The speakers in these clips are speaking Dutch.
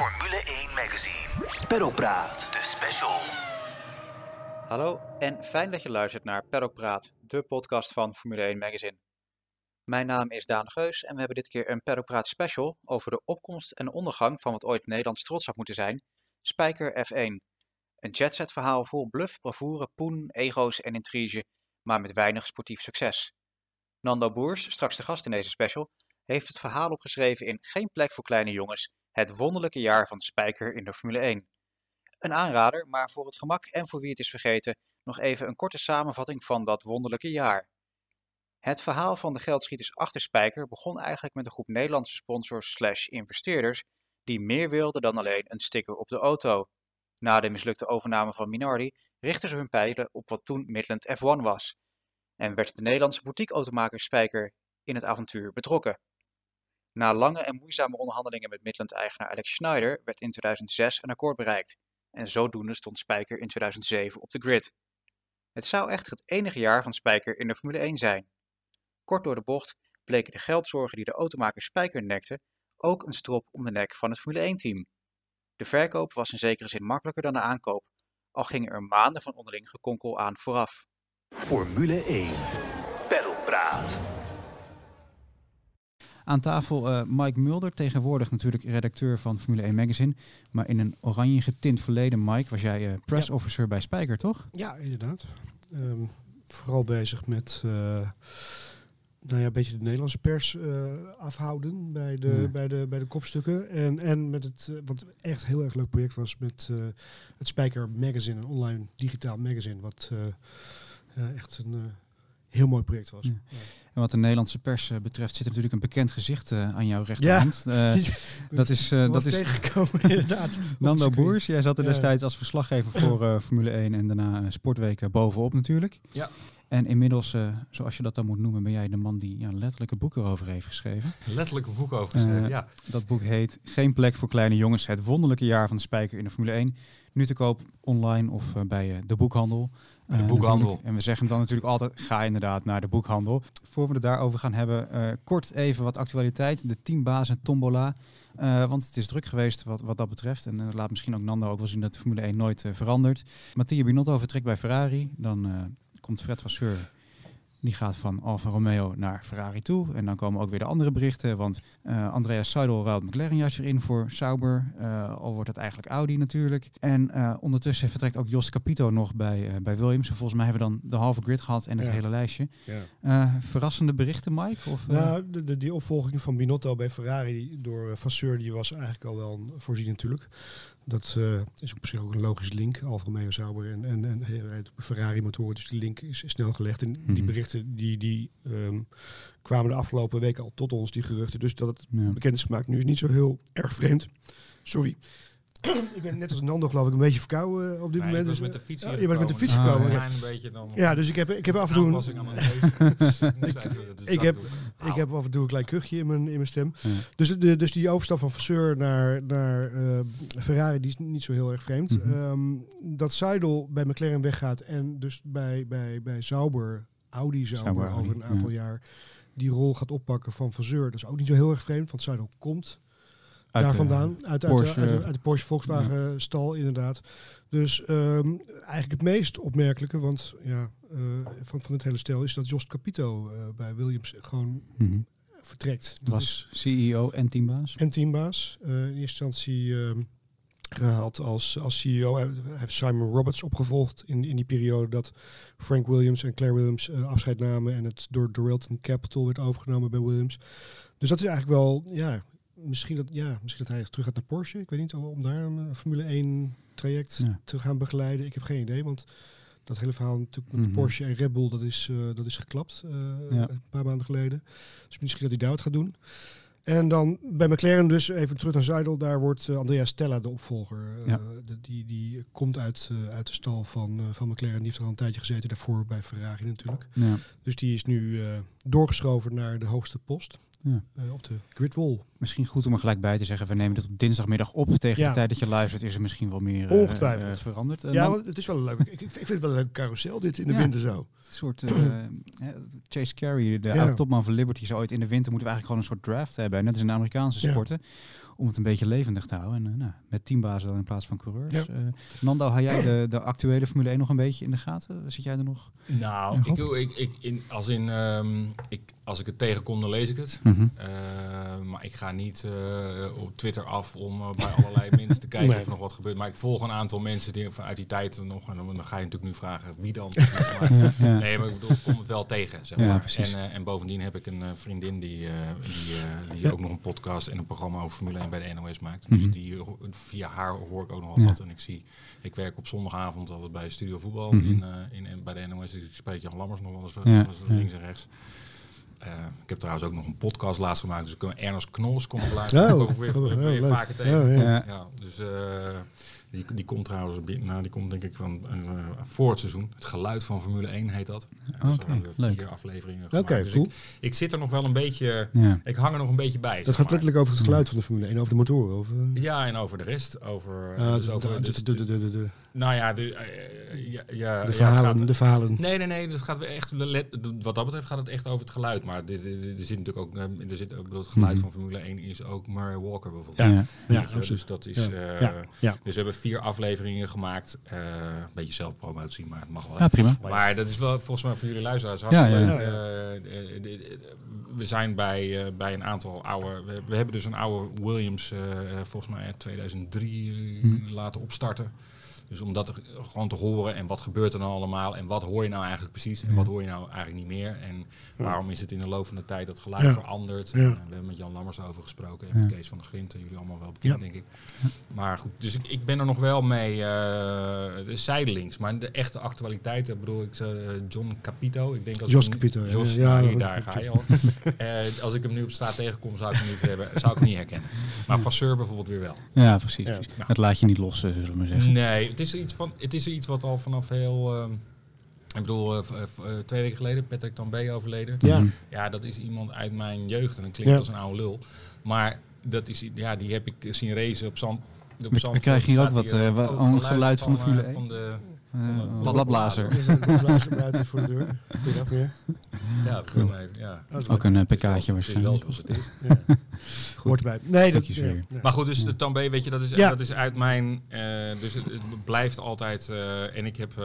Formule 1 Magazine. Peddelpraat, de special. Hallo en fijn dat je luistert naar Paddock Praat, de podcast van Formule 1 Magazine. Mijn naam is Daan Geus en we hebben dit keer een Paddock Praat special over de opkomst en ondergang van wat ooit Nederlands trots had moeten zijn, Spijker F1. Een jetset verhaal vol bluff, bravoure, poen, ego's en intrige, maar met weinig sportief succes. Nando Boers, straks de gast in deze special, heeft het verhaal opgeschreven in Geen plek voor kleine jongens, het wonderlijke jaar van Spijker in de Formule 1. Een aanrader, maar voor het gemak en voor wie het is vergeten, nog even een korte samenvatting van dat wonderlijke jaar. Het verhaal van de geldschieters achter Spijker begon eigenlijk met een groep Nederlandse sponsors slash investeerders die meer wilden dan alleen een sticker op de auto. Na de mislukte overname van Minardi richtten ze hun pijlen op wat toen Midland F1 was. En werd de Nederlandse boutiqueautomaker Spijker in het avontuur betrokken. Na lange en moeizame onderhandelingen met Midland-eigenaar Alex Schneider werd in 2006 een akkoord bereikt. En zodoende stond Spijker in 2007 op de grid. Het zou echter het enige jaar van Spijker in de Formule 1 zijn. Kort door de bocht bleken de geldzorgen die de automaker Spijker nekte ook een strop om de nek van het Formule 1-team. De verkoop was in zekere zin makkelijker dan de aankoop, al gingen er maanden van onderling gekonkel aan vooraf. Formule 1. Peddelpraat. Aan tafel eh, Mike Mulder, tegenwoordig natuurlijk redacteur van Formule 1 Magazine. Maar in een oranje getint verleden, Mike, was jij uh, press Ja. officer bij Spijker, toch? Ja, inderdaad. Ehm, vooral bezig met eh, nou ja, een beetje de Nederlandse pers eh, afhouden bij de, Ja. bij de, bij de kopstukken. En, en met het, eh, wat echt heel erg leuk project was, met eh, het Spijker Magazine, een online digitaal magazine. Wat eh, eh, echt een eh, heel mooi project was. Ja. Ja. En wat de Nederlandse pers eh, betreft zit er natuurlijk een bekend gezicht eh, aan jouw rechterhand. Eh, dat is, eh, dat is tegengekomen, inderdaad. Nando. Boers. Jij zat er Ja. destijds als verslaggever voor eh, Formule 1 en daarna Sportweken bovenop natuurlijk. Ja. En inmiddels, eh, zoals je dat dan moet noemen, ben jij de man die ja, letterlijk een boek erover heeft geschreven. Letterlijk een boek over geschreven, ja. Dat boek heet Geen plek voor kleine jongens. Het wonderlijke jaar van de spijker in de Formule 1. Nu te koop online of bij eh, de boekhandel. Bij de Eh, boekhandel. En we zeggen dan natuurlijk altijd, ga inderdaad naar de boekhandel. Voor we het daarover gaan hebben, eh, kort even wat actualiteit. De teambaas en tombola. Eh, want het is druk geweest wat, wat dat betreft. En eh, laat misschien ook Nando ook wel zien dat de Formule 1 nooit eh, verandert. Mattia Binotto vertrekt bij Ferrari. Dan eh, komt Fred Vasseur. Die gaat van Alfa Romeo naar Ferrari toe. En dan komen ook weer de andere berichten. Want eh Andreas Seidel ruilt McLaren juist weer in voor Sauber. Eh, al wordt het eigenlijk Audi natuurlijk. En eh, ondertussen vertrekt ook Jos Capito nog bij, bij Williams. En volgens mij hebben we dan de halve grid gehad en het Ja. hele lijstje. Ja. Verrassende berichten, Mike? Of, Nou, de, de, die opvolging van Binotto bij Ferrari door uh, Vasseur, die was eigenlijk al wel voorzien natuurlijk. Dat eh, is op zich ook een logisch link, Alfa Romeo Sauber en, en, en eh, Ferrari motoren. Dus die link is, is snel gelegd. En die Mhm. berichten die, die ehm, kwamen de afgelopen weken al tot ons, die geruchten. Dus dat het ja. bekend is gemaakt nu is niet zo heel erg vreemd. Sorry. ik ben net als Nando geloof ik een beetje verkouden eh, op dit Nee, moment. ik was dus, met de eh, fiets ja, je bent met de fiets Ah, gekomen. ja. ja. Een beetje dan Ja, dus ik heb, ik heb af en toe een, aanpassing aan mijn leven. Dus Ik heb-. Ik heb af en toe een klein kuchje in mijn, in mijn stem. Ja. Dus, de, dus die overstap van Vasseur naar, naar eh, Ferrari die is niet zo heel erg vreemd. Mhm. Ehm, dat Seidel bij McLaren weggaat en dus bij, bij, bij Sauber, Audi Sauber, over een aantal ja. jaar die rol gaat oppakken van Vasseur. Dat is ook niet zo heel erg vreemd, want Seidel komt Uit, daar eh, vandaan. Uit, uit, Porsche- de, uit, de, uit de Porsche Volkswagen stal inderdaad. Dus ehm, eigenlijk het meest opmerkelijke, want ja, eh, van, van het hele stel is dat Jos Capito eh, bij Williams gewoon mhm. vertrekt. Dat Was CEO en teambaas. en teambaas. In eerste instantie ehm, gehaald als, als CEO. Hij heeft Simon Roberts opgevolgd in, in die periode dat Frank Williams en Claire Williams afscheid namen en het door Doralton Capital werd overgenomen bij Williams. Dus dat is eigenlijk wel, ja, misschien dat, ja, misschien dat hij terug gaat naar Porsche. Ik weet niet, om daar een Formule 1 traject Ja. te gaan begeleiden. Ik heb geen idee, want dat hele verhaal natuurlijk met Mhm. Porsche en Red Bull, dat is, eh, dat is geklapt eh, Ja. een paar maanden geleden. Dus misschien dat hij daar wat gaat doen. En dan bij McLaren dus, even terug naar Seidel, daar wordt eh, Andrea Stella de opvolger. Ja. de- die, die komt uit, uit de stal van, van McLaren. Die heeft er al een tijdje gezeten, daarvoor bij Ferrari natuurlijk. Ja. Dus die is nu, doorgeschoven naar de hoogste post. Ja. eh, op de gridwall. Misschien goed om er gelijk bij te zeggen, we nemen dit op dinsdagmiddag op. Tegen Ja. de tijd dat je luistert is er misschien wel meer eh, Ongetwijfeld. eh, veranderd. Ja, want het is wel een leuk. Ik, ik vind het wel een leuk carousel dit in de Ja. winter zo. een soort eh, hè, Chase Carey, de oude topman van Liberty, zei ooit in de winter moeten we eigenlijk gewoon een soort draft hebben. Net als in de Amerikaanse Ja. sporten. Om het een beetje levendig te houden. En nou, met teambazen dan in plaats van coureurs. Ja. Eh, Nando, hou jij de, de actuele Formule 1 nog een beetje in de gaten? Zit jij er nog? Nou, ik, doe- ik, ik, in, als, in, ehm, ik, als ik het tegenkom, dan lees ik het. Mhm. Eh, maar ik ga niet eh, op Twitter af om eh, bij allerlei mensen te kijken Nee. of er nog wat gebeurt. Maar ik volg een aantal mensen die vanuit die tijd nog. En dan, dan ga je natuurlijk nu vragen wie dan. precies. Maar, Ja, ja. Nee, maar ik bedoel, ik kom het wel tegen. Zeg maar. precies. En, en bovendien heb ik een vriendin die, die, die ook nog een podcast en een programma over Formule 1 bij de NOS maakt. Mhm. Dus die, via haar hoor ik ook nog wat. En ik zie, ik werk op zondagavond altijd bij Studio Voetbal Mhm. in, in, in- bij de NOS. Dus ik spreek Jan Lammers nog wel eens, wel eens links en rechts. Eh, ik heb trouwens ook nog een podcast laatst gemaakt. Dus ik kan Ernst Knols komt er later Oh, ook weer, oh, weer vaker tegen. Ja, ja. Ja. Ja, dus eh, die, die komt trouwens, nou, die komt denk ik van eh, voor het seizoen. Het geluid van Formule 1 heet dat. Ja, dus Oké, hebben we leuk. vier afleveringen Oké. Dus cool. ik, ik zit er nog wel een beetje, Ja. ik hang er nog een beetje bij. Dat gaat maar. letterlijk over het geluid van de Formule 1, over de motoren. Over, eh, Ja, en over de rest. Over, eh, ah, dus de, over de, dus de, de, de, de, de, nou ja, de, ja, ja, ja, de verhalen. gaat- de verhalen. Nee, nee, nee. Dat gaat weer echt, let- wat dat betreft gaat het echt over het geluid. Maar dit- dit- dit- er zit natuurlijk ook, er zit, ik bedoel, het geluid Mhm. van Formule 1 is ook Murray Walker bijvoorbeeld. Ja. Ja. Ja. Ja, absoluut. dus dat is. Ja. eh, Ja. Ja. Dus we hebben vier afleveringen gemaakt. eh, een beetje zelfpromotie, maar het mag wel. Ja, prima. Maar dat is wel volgens mij voor jullie luisteraars Ja, ja. Eh, eh, we zijn bij, bij een aantal oude... We, we hebben dus een oude Williams, volgens mij uit 2003, eh, Hm. laten opstarten. Dus om dat gewoon te horen en wat gebeurt er nou allemaal en wat hoor je nou eigenlijk precies en wat hoor je nou eigenlijk niet meer. En waarom is het in de loop van de tijd dat geluid Ja. verandert. En, eh, we hebben met Jan Lammers over gesproken en met. Kees van der Grint, jullie allemaal wel bekend denk ik. Maar goed, dus ik, ik ben er nog wel mee eh, de zijdelings. Maar de echte actualiteit, ik bedoel, ik eh, John Capito. Ik denk als Jos Capito, ja. Jos, Ja, nou, hier, daar ga je al. Eh, als ik hem nu op straat tegenkom, zou ik hem niet, hebben, zou ik niet herkennen. Maar Vasseur bijvoorbeeld weer wel. Ja, precies. Precies. Het laat je niet los, eh, zullen we maar zeggen. Nee, het is, iets van, het is iets wat al vanaf heel... ehm, ik bedoel, eh, eh, eh, twee weken geleden, Patrick Tambay overleden. Ja. Mhm. Ja, dat is iemand uit mijn jeugd en dat klinkt Ja. als een oude lul. Maar dat is, ja, die heb ik zien racen op zand. Op we Zandvoort krijgen hier ook wat, hier, eh, wa- ook een geluid van de Formule 1. Van de, Van de een bladblazer. bladblazer. Is een blazer buiten voor de deur? Goedendag meneer. ja, dat doen we even, ja. Ook een eh, Het is wel- pk'tje Het is wel Hoort erbij. Nee, dat ja, ja. Maar goed, dus de Tambay, weet je, dat is, Ja. dat is uit mijn... eh, dus het, het blijft altijd... eh, en ik heb, eh,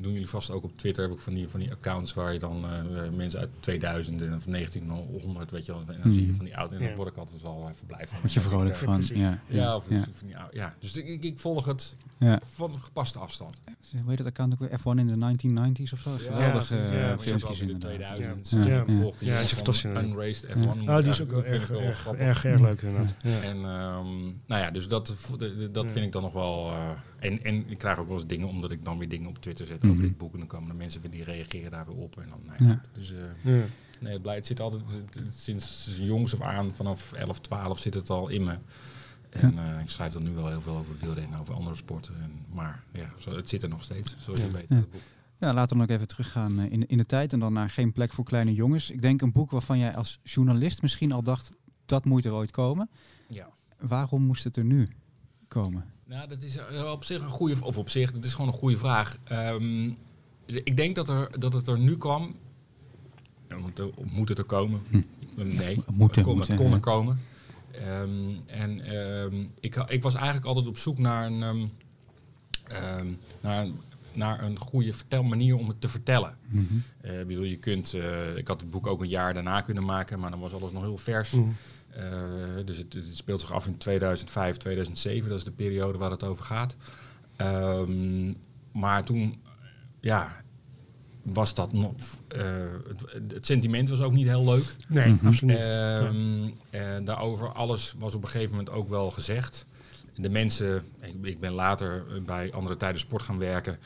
doen jullie vast ook op Twitter, heb ik van die, van die accounts waar je dan eh, mensen uit 2000 en of 1900, weet je wel. En dan zie je Mhm. van die oude... En Ja. dan word ik altijd wel even blij van. Word je vrolijk Ja, van. Ja, Ja, of ja, van die oude... Ja, dus ik, ik, ik volg het ja. van gepaste afstand. Hoe heet dat account ook weer? F1 in de 1990s of zo? Geweldige Ja, eh, ja, ja, filmpjes in de inderdaad. 2000. Ja. Ja. Ja. Volgt Ja, die die is van fantastisch. Unraced F1. Ja. ook wel vind ik erg, wel erg, erg, erg leuk inderdaad. Ja. En ehm, nou ja, dus dat, de- de- dat vind ik dan nog wel. eh, en, en ik krijg ook wel eens dingen omdat ik dan weer dingen op Twitter zet Mhm. over dit boek. En dan komen er mensen weer die reageren daar weer op. En dan, nou ja, Ja. Dus eh, Ja. nee, het, blijft, het zit altijd, het- sinds jongs af aan, vanaf 11, 12 zit het al in me. En eh, ik schrijf dan nu wel heel veel over wielrennen, over andere sporten. En, maar ja, zo, het zit er nog steeds, zoals je weet. Ja. het boek. Ja, laten we nog even teruggaan in, in de tijd en dan naar Geen plek voor kleine jongens. Ik denk een boek waarvan jij als journalist misschien al dacht, dat moet er ooit komen. Ja. Waarom moest het er nu komen? Nou, dat is eh, op zich een goede, of op zich, dat is gewoon een goede vraag. Ehm, ik denk dat, er, dat het er nu kwam. Ja, moet, er- moet het er komen? Hm. Nee, Moeten, het kon, moeten, het kon ja. er komen. Ehm, en ehm, ik, ik was eigenlijk altijd op zoek naar een, ehm, ehm, naar, een- naar een goede vertelmanier om het te vertellen. Mhm. Eh, ik bedoel, je kunt, eh, ik had het boek ook een jaar daarna kunnen maken, maar dan was alles nog heel vers. Mhm. Eh, dus het, het speelt zich af in 2005, 2007. Dat is de periode waar het over gaat. Ehm, maar toen, ja, was dat nog... eh, het, het sentiment was ook niet heel leuk. Nee, Mhm. absoluut niet. Ehm, en daarover alles was op een gegeven moment ook wel gezegd. De mensen, ik, ik ben later bij andere tijden sport gaan werken.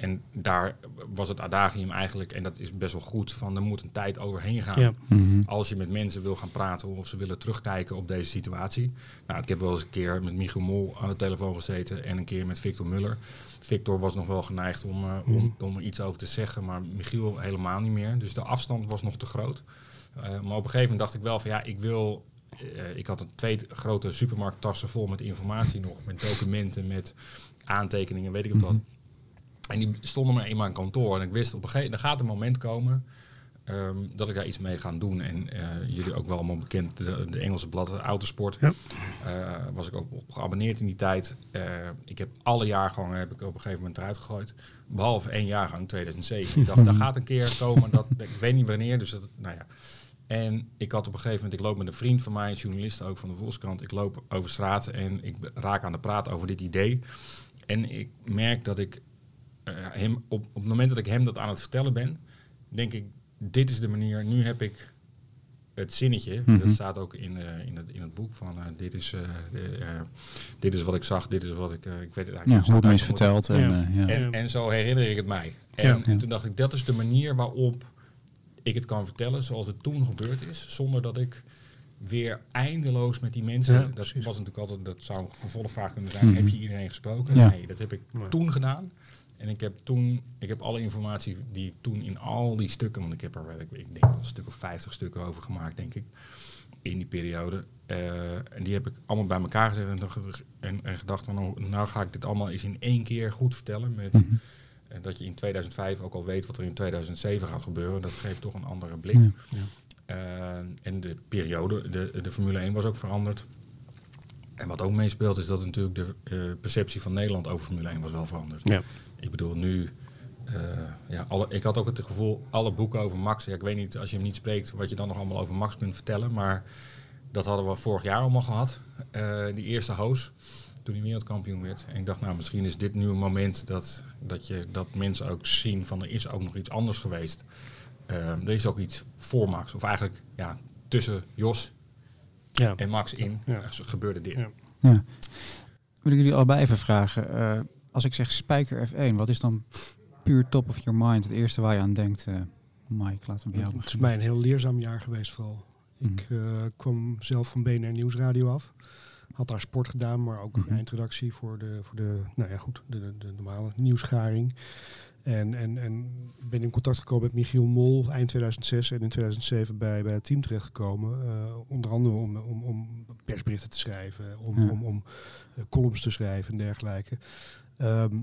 En daar was het adagium eigenlijk, en dat is best wel goed, van er moet een tijd overheen gaan. Ja. Mhm. Als je met mensen wil gaan praten of ze willen terugkijken op deze situatie. Nou, ik heb wel eens een keer met Michiel Mol aan de telefoon gezeten en een keer met Victor Muller. Victor was nog wel geneigd om, eh, om, om er iets over te zeggen, maar Michiel helemaal niet meer. Dus de afstand was nog te groot. Eh, maar op een gegeven moment dacht ik wel van ja, ik wil. eh, ik had een twee grote supermarkttassen vol met informatie nog, met documenten, met aantekeningen, weet ik wat. En die stonden maar eenmaal in kantoor. En ik wist op een gegeven moment, er gaat een moment komen ehm, dat ik daar iets mee ga doen. En eh, jullie ook wel allemaal bekend, de, de Engelse blad Autosport. Ja. Eh, was ik ook op geabonneerd in die tijd. Eh, ik heb alle jaargangen heb ik op een gegeven moment eruit gegooid. Behalve één jaargang, 2007. Ik dacht, daar gaat een keer komen. Dat, ik weet niet wanneer, dus dat, nou ja. En ik had op een gegeven moment, ik loop met een vriend van mij, een journalist ook van de Volkskrant. Ik loop over straat en ik raak aan de praat over dit idee. En ik merk dat ik hem, op, op het moment dat ik hem dat aan het vertellen ben, denk ik, dit is de manier, nu heb ik het zinnetje, Mhm. dat staat ook in, eh, in, het, in het boek van, eh, dit, is, eh, de, eh, dit is wat ik zag, dit is wat ik, eh, ik weet het eigenlijk Ja, hoe het me is verteld. En, Ja. eh, ja. en, en zo herinner ik het mij. En, Ja. en toen dacht ik, dat is de manier waarop ik het kan vertellen zoals het toen gebeurd is. Zonder dat ik weer eindeloos met die mensen... Ja, dat precies. was natuurlijk altijd, dat zou een vervolgvraag kunnen zijn. Mhm. Heb je iedereen gesproken? Ja. Nee, dat heb ik toen gedaan. En ik heb toen, ik heb alle informatie die ik toen in al die stukken, want ik heb er, ik, ik denk een stuk of 50 stukken over gemaakt, denk ik, in die periode. Eh, en die heb ik allemaal bij elkaar gezet en, dacht- en, en gedacht van, nou, nou ga ik dit allemaal eens in één keer goed vertellen. Met eh, dat je in 2005 ook al weet wat er in 2007 gaat gebeuren. Dat geeft toch een andere blik. Ja. Eh, en de periode, de, de Formule 1 was ook veranderd. En wat ook meespeelt is dat natuurlijk de eh, perceptie van Nederland over Formule 1 was wel veranderd. Ja. Ik bedoel, nu... eh, ja, alle, ik had ook het gevoel, alle boeken over Max... Ja, ik weet niet, als je hem niet spreekt, wat je dan nog allemaal over Max kunt vertellen. Maar dat hadden we vorig jaar allemaal gehad. eh, die eerste hoos, toen hij wereldkampioen werd. En ik dacht, nou, misschien is dit nu een moment dat, dat, je, dat mensen ook zien van... er is ook nog iets anders geweest. Eh, er is ook iets voor Max. Of eigenlijk, ja, tussen Jos Ja. en Max in Ja. eh, gebeurde dit. Ja. Ja. Wil ik jullie allebei even vragen. Als ik zeg Spijker F1, wat is dan puur top of your mind het eerste waar je aan denkt? eh Mike, laten we bij jou Het is mij een heel leerzaam jaar geweest vooral. Mhm. Ik eh, kwam zelf van BNR Nieuwsradio af. Had daar sport gedaan, maar ook Mhm. eindredactie voor de, voor de, nou ja goed, de, de, de normale nieuwsgaring. En, en, en ben in contact gekomen met Michiel Mol eind 2006 en in 2007 bij, bij het team terechtgekomen. Eh, onder andere om, om, om persberichten te schrijven, om, Ja. om, om columns te schrijven en dergelijke. Ehm,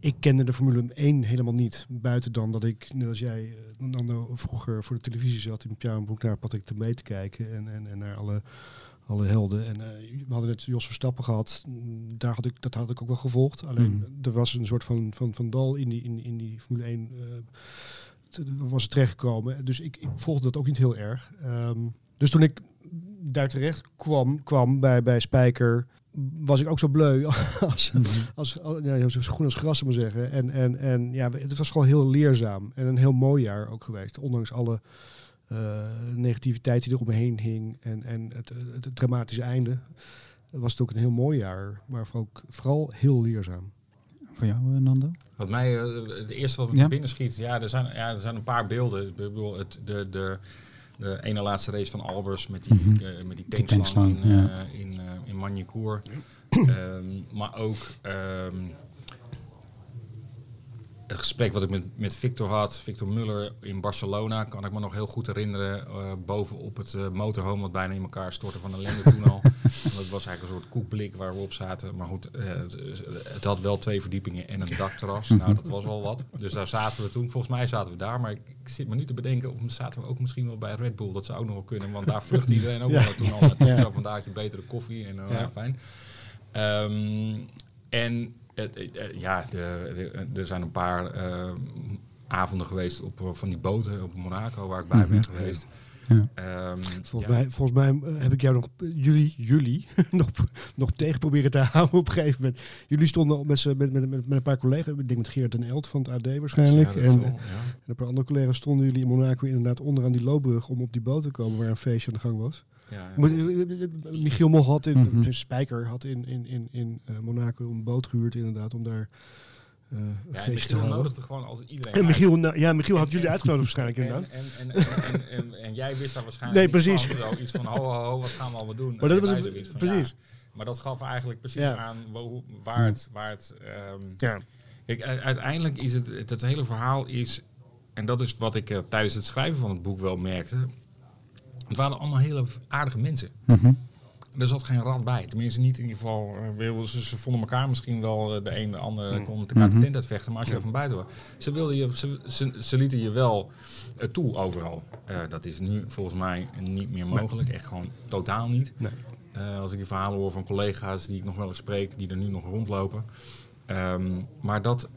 ik kende de Formule 1 helemaal niet. Buiten dan dat ik, net als jij, eh, Nando, vroeger voor de televisie zat in Pianobroek naar Patrick de mee te kijken. En, en, en naar alle, alle helden. En eh, we hadden net Jos Verstappen gehad. Mm, Daar had ik, dat had ik ook wel gevolgd. Alleen Mhm. er was een soort van, van, van dal in die, in, in die Formule 1. eh, te- was het terechtgekomen. Dus ik, ik volgde dat ook niet heel erg. Ehm, dus toen ik daar terecht kwam, kwam bij, bij Spijker, was ik ook zo bleu als, Mhm. als, als- ja, zo groen als gras, maar zeggen. En, en, en ja, het was gewoon heel leerzaam. En een heel mooi jaar ook geweest. Ondanks alle eh, negativiteit die er omheen hing. En, en het, het, het dramatische einde. Was het ook een heel mooi jaar. Maar vooral, ook- vooral heel leerzaam. Voor jou, eh, Nando? Wat mij, eh, het eerste wat me Ja? binnen schiet, ja, er zijn, ja, er zijn een paar beelden. Ik bedoel, het, de, de, de ene laatste race van Albers met die, eh, met die Die tankslang, in, ja. eh, in, eh, in Magny-Cours. Ehm, maar ook ehm, het gesprek wat ik met, met Victor had, Victor Muller in Barcelona, kan ik me nog heel goed herinneren. eh bovenop het eh, motorhome wat bijna in elkaar stortte van ellende toen al. Dat was eigenlijk een soort koekblik waar we op zaten. Maar goed, eh, het, het had wel twee verdiepingen en een dakterras. Nou, dat was al wat. Dus daar zaten we toen. Volgens mij zaten we daar. Maar ik, ik zit me nu te bedenken, of zaten we ook misschien wel bij Red Bull. Dat zou ook nog wel kunnen, want daar vluchtte iedereen ook Ja. wel toen al. Ja. Zo vandaag je betere koffie en Ja. fijn. Ehm, en ja, de, de- er zijn een paar eh, avonden geweest op eh, van die boten op Monaco waar ik bij ben geweest. Ja. Ehm, Volgens ja. mij, volgens mij eh, heb ik jou nog, jullie, jullie nog, nog tegen proberen te houden op een gegeven moment. Jullie stonden met, z'n- met, met, met, een paar collega's, ik denk met Geert en Elt van het AD waarschijnlijk. Ja, en, en ja. een paar andere collega's stonden jullie in Monaco inderdaad onderaan die loopbrug om op die boot te komen waar een feestje aan de gang was. Ja. Michiel Mol had in, Mhm. Spijker had in, in, in, in eh, Monaco een boot gehuurd inderdaad om daar eh, Ja, feest te nodigde gewoon altijd iedereen En uit. Michiel, nou, ja, Michiel had En- jullie en- uitgenodigd waarschijnlijk En, inderdaad. en, en, en, en, en jij wist daar waarschijnlijk Nee, precies. van, zo iets van, ho, ho, ho, wat gaan we allemaal doen? Maar dat was van, precies. ja. Maar dat gaf eigenlijk precies Ja. aan wo- waar het... Waar het ehm, Ja. Kijk, uiteindelijk is het, het, het hele verhaal is... En dat is wat ik eh, tijdens het schrijven van het boek wel merkte. Het waren allemaal hele aardige mensen. Mhm. Er zat geen rat bij. Tenminste, niet in ieder geval. eh, wilden ze, ze vonden elkaar misschien wel eh, de een de ander Mm. kon elkaar de Mhm. tent uitvechten. Maar als je er van buiten was, ze, wilden je, ze, ze, ze lieten je wel eh, toe overal. Eh, dat is nu volgens mij niet meer mogelijk. Echt gewoon totaal niet. Nee. Eh, als ik die verhalen hoor van collega's die ik nog wel eens spreek, die er nu nog rondlopen. Ehm, maar dat,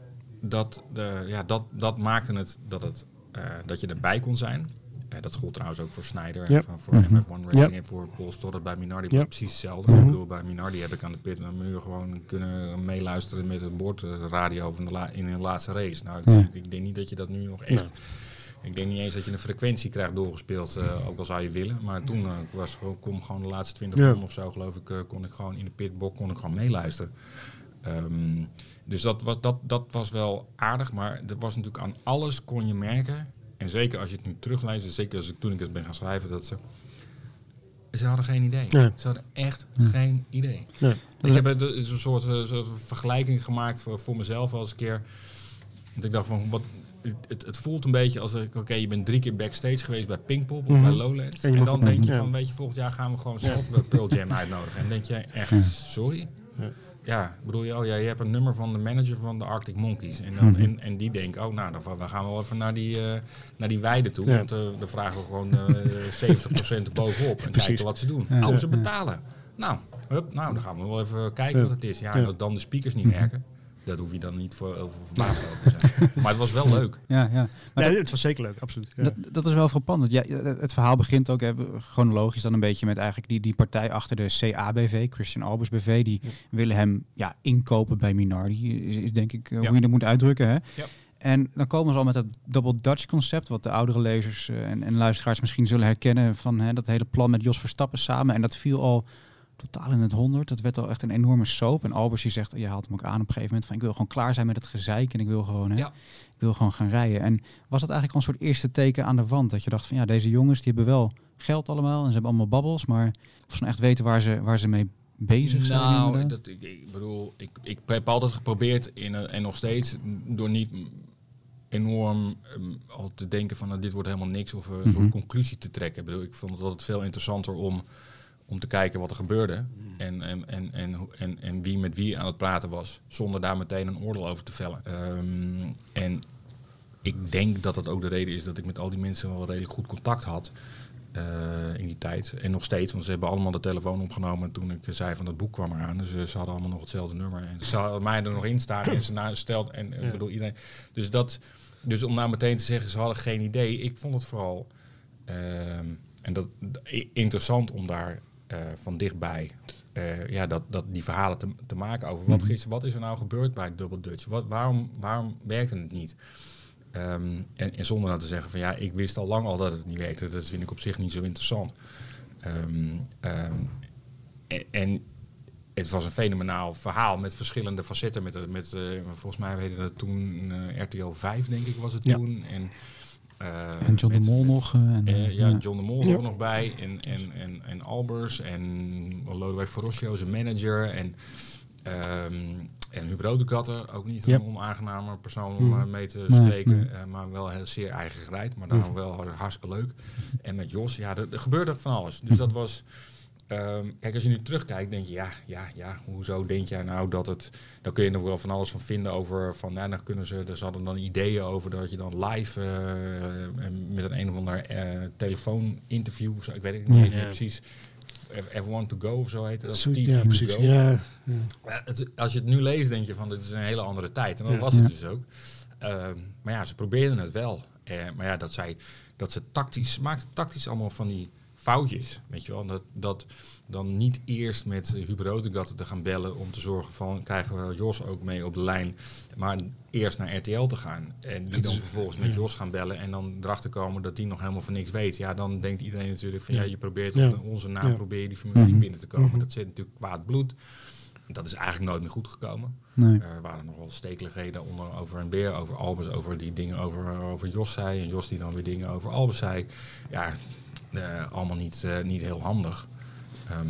dat, de, ja, dat, dat maakte het dat, het, eh, dat je erbij kon zijn. Eh, dat gold trouwens ook voor Snyder, Ja. en voor, Mhm. MF1 Racing Ja. en voor Paul Stoddard bij Minardi. Ja. was precies hetzelfde. Mhm. Ik bedoel, bij Minardi heb ik aan de pit een uur gewoon kunnen meeluisteren met het bordradio van de la- in hun laatste race. Nou, ik, Ja. ik denk niet dat je dat nu nog echt... Ik denk niet eens dat je een frequentie krijgt doorgespeeld, eh, ook al zou je willen. Maar toen eh, was gewoon, kom gewoon de laatste 20 Ja. of zo, geloof ik, eh, kon ik gewoon in de pitbox kon ik gewoon meeluisteren. Ehm, dus dat, was dat, dat was wel aardig, maar er was natuurlijk aan alles kon je merken. En zeker als je het nu terugleest, en zeker als ik, toen ik het ben gaan schrijven, dat ze... Ze hadden geen idee. Nee. Ze hadden echt geen idee. Nee. Ik heb het- het is een soort, eh, soort vergelijking gemaakt voor, voor mezelf als een keer. Dat ik dacht van, wat, het, het voelt een beetje als ik, oké, je bent drie keer backstage geweest bij Pinkpop of Mhm. bij Lowlands. En dan denk je ja. van, weet je, volgend jaar gaan we gewoon zelf Pearl Jam uitnodigen. En denk jij echt, sorry? Ja. Bedoel je, oh ja, je hebt een nummer van de manager van de Arctic Monkeys. En, dan, Mhm. en, en die denken, oh nou, dan we gaan wel even naar die, eh, naar die weide toe. Ja. Want eh dan vragen we gewoon eh 70% bovenop. En Precies. kijken wat ze doen. Ja. Oh, ze betalen. Nou, hup, nou, dan gaan we wel even kijken wat het is. Ja, en dat dan de speakers niet werken. Dat hoef je dan niet voor, over verbaasd over te zijn. Maar het was wel leuk. Ja, ja. Maar Nee, het was zeker leuk, absoluut. Ja. Dat, dat is wel want Ja, het verhaal begint ook hè, chronologisch dan een beetje met eigenlijk die, die partij achter de CABV, Christian Albers BV, die willen hem ja, inkopen bij Minardi, is, is denk ik eh, Ja. hoe je dat moet uitdrukken. Hè? Ja. En dan komen ze al met dat double Dutch concept, wat de oudere lezers eh, en, en luisteraars misschien zullen herkennen van hè, dat hele plan met Jos Verstappen samen. En dat viel al totaal in het honderd. Dat werd al echt een enorme soap. En Albers die zegt, je haalt hem ook aan op een gegeven moment van ik wil gewoon klaar zijn met het gezeik en ik wil gewoon, hè, Ja. ik wil gewoon gaan rijden. En was dat eigenlijk al een soort eerste teken aan de wand? Dat je dacht van ja, deze jongens die hebben wel geld allemaal en ze hebben allemaal babbels, maar of ze nou echt weten waar ze, waar ze mee bezig zijn. Nou, dat, ik, ik bedoel, ik, ik heb altijd geprobeerd in, en nog steeds door niet enorm ehm, al te denken van nou, dit wordt helemaal niks of een Mhm. soort conclusie te trekken. Ik bedoel, ik vond het altijd veel interessanter om, om te kijken wat er gebeurde en, en, en, en, hoe- en, en wie met wie aan het praten was, zonder daar meteen een oordeel over te vellen. Ehm, en ik denk dat dat ook de reden is dat ik met al die mensen wel redelijk goed contact had. eh, in die tijd. En nog steeds, want ze hebben allemaal de telefoon opgenomen toen ik zei van het boek kwam eraan. Dus eh, ze hadden allemaal nog hetzelfde nummer. En ze hadden mij er nog in staan en ze nou stelt en ik bedoel iedereen. Dus dat, dus om nou meteen te zeggen ze hadden geen idee. Ik vond het vooral ehm, en dat interessant om daar eh, van dichtbij eh, ja, dat, dat die verhalen te, te maken over wat, is, wat is er nou gebeurd bij Double Dutch? Wat, waarom, waarom werkte het niet? Ehm, en, en zonder nou te zeggen van ja, ik wist al lang al dat het niet werkte. Dat vind ik op zich niet zo interessant. Ehm, ehm, en, en het was een fenomenaal verhaal met verschillende facetten. Met, de- met, eh, volgens mij heette dat toen eh, RTL 5, denk ik, was het Ja. toen. En, eh, en John met- de Mol nog. eh, en, eh, eh, ja, ja. John de Mol er ook nog bij. En, en, en, en Albers. En Lodewijk Verrossio, zijn manager. En, ehm en Huub Rodekatter, ook niet Ja. een onaangename persoon om Mm. eh, mee te Nee, spreken. nee. eh, maar wel heel zeer eigen gereid. Maar dan wel hartstikke leuk. En met Jos, ja, er, er gebeurde van alles. Dus dat was... ehm, kijk, als je nu terugkijkt, denk je, ja, ja, ja, hoezo denk jij nou dat het... Dan kun je er wel van alles van vinden over, van, ja, dan kunnen ze, er hadden dan ideeën over dat je dan live eh, met een een of ander eh telefooninterview, of zo, ik weet het niet Ja. precies, Everyone to Go of zo heet Zo- TV ja, to precies. Go. Ja, ja. Ja, het, als je het nu leest, denk je van dit is een hele andere tijd. En dat Ja. was het Ja. dus ook. Ehm, maar ja, ze probeerden het wel. Eh, maar ja, dat, zij, dat ze tactisch, ze maakten tactisch allemaal van die foutjes. Weet je wel, dat, dat dan niet eerst met Hubert te gaan bellen om te zorgen van krijgen we Jos ook mee op de lijn. Maar eerst naar RTL te gaan. En die dan vervolgens met Jos gaan bellen en dan erachter komen dat die nog helemaal van niks weet. Ja, dan denkt iedereen natuurlijk van ja, je probeert Ja. op onze naam Ja. probeer je die 1 Mhm. binnen te komen. Mhm. Dat zit natuurlijk kwaad bloed. Dat is eigenlijk nooit meer goed gekomen. Nee. Er waren nog wel stekeligheden onder over en weer, over Albers, over die dingen over, over Jos zei. En Jos die dan weer dingen over Albers zei. Ja, allemaal niet, eh, niet heel handig. Ehm,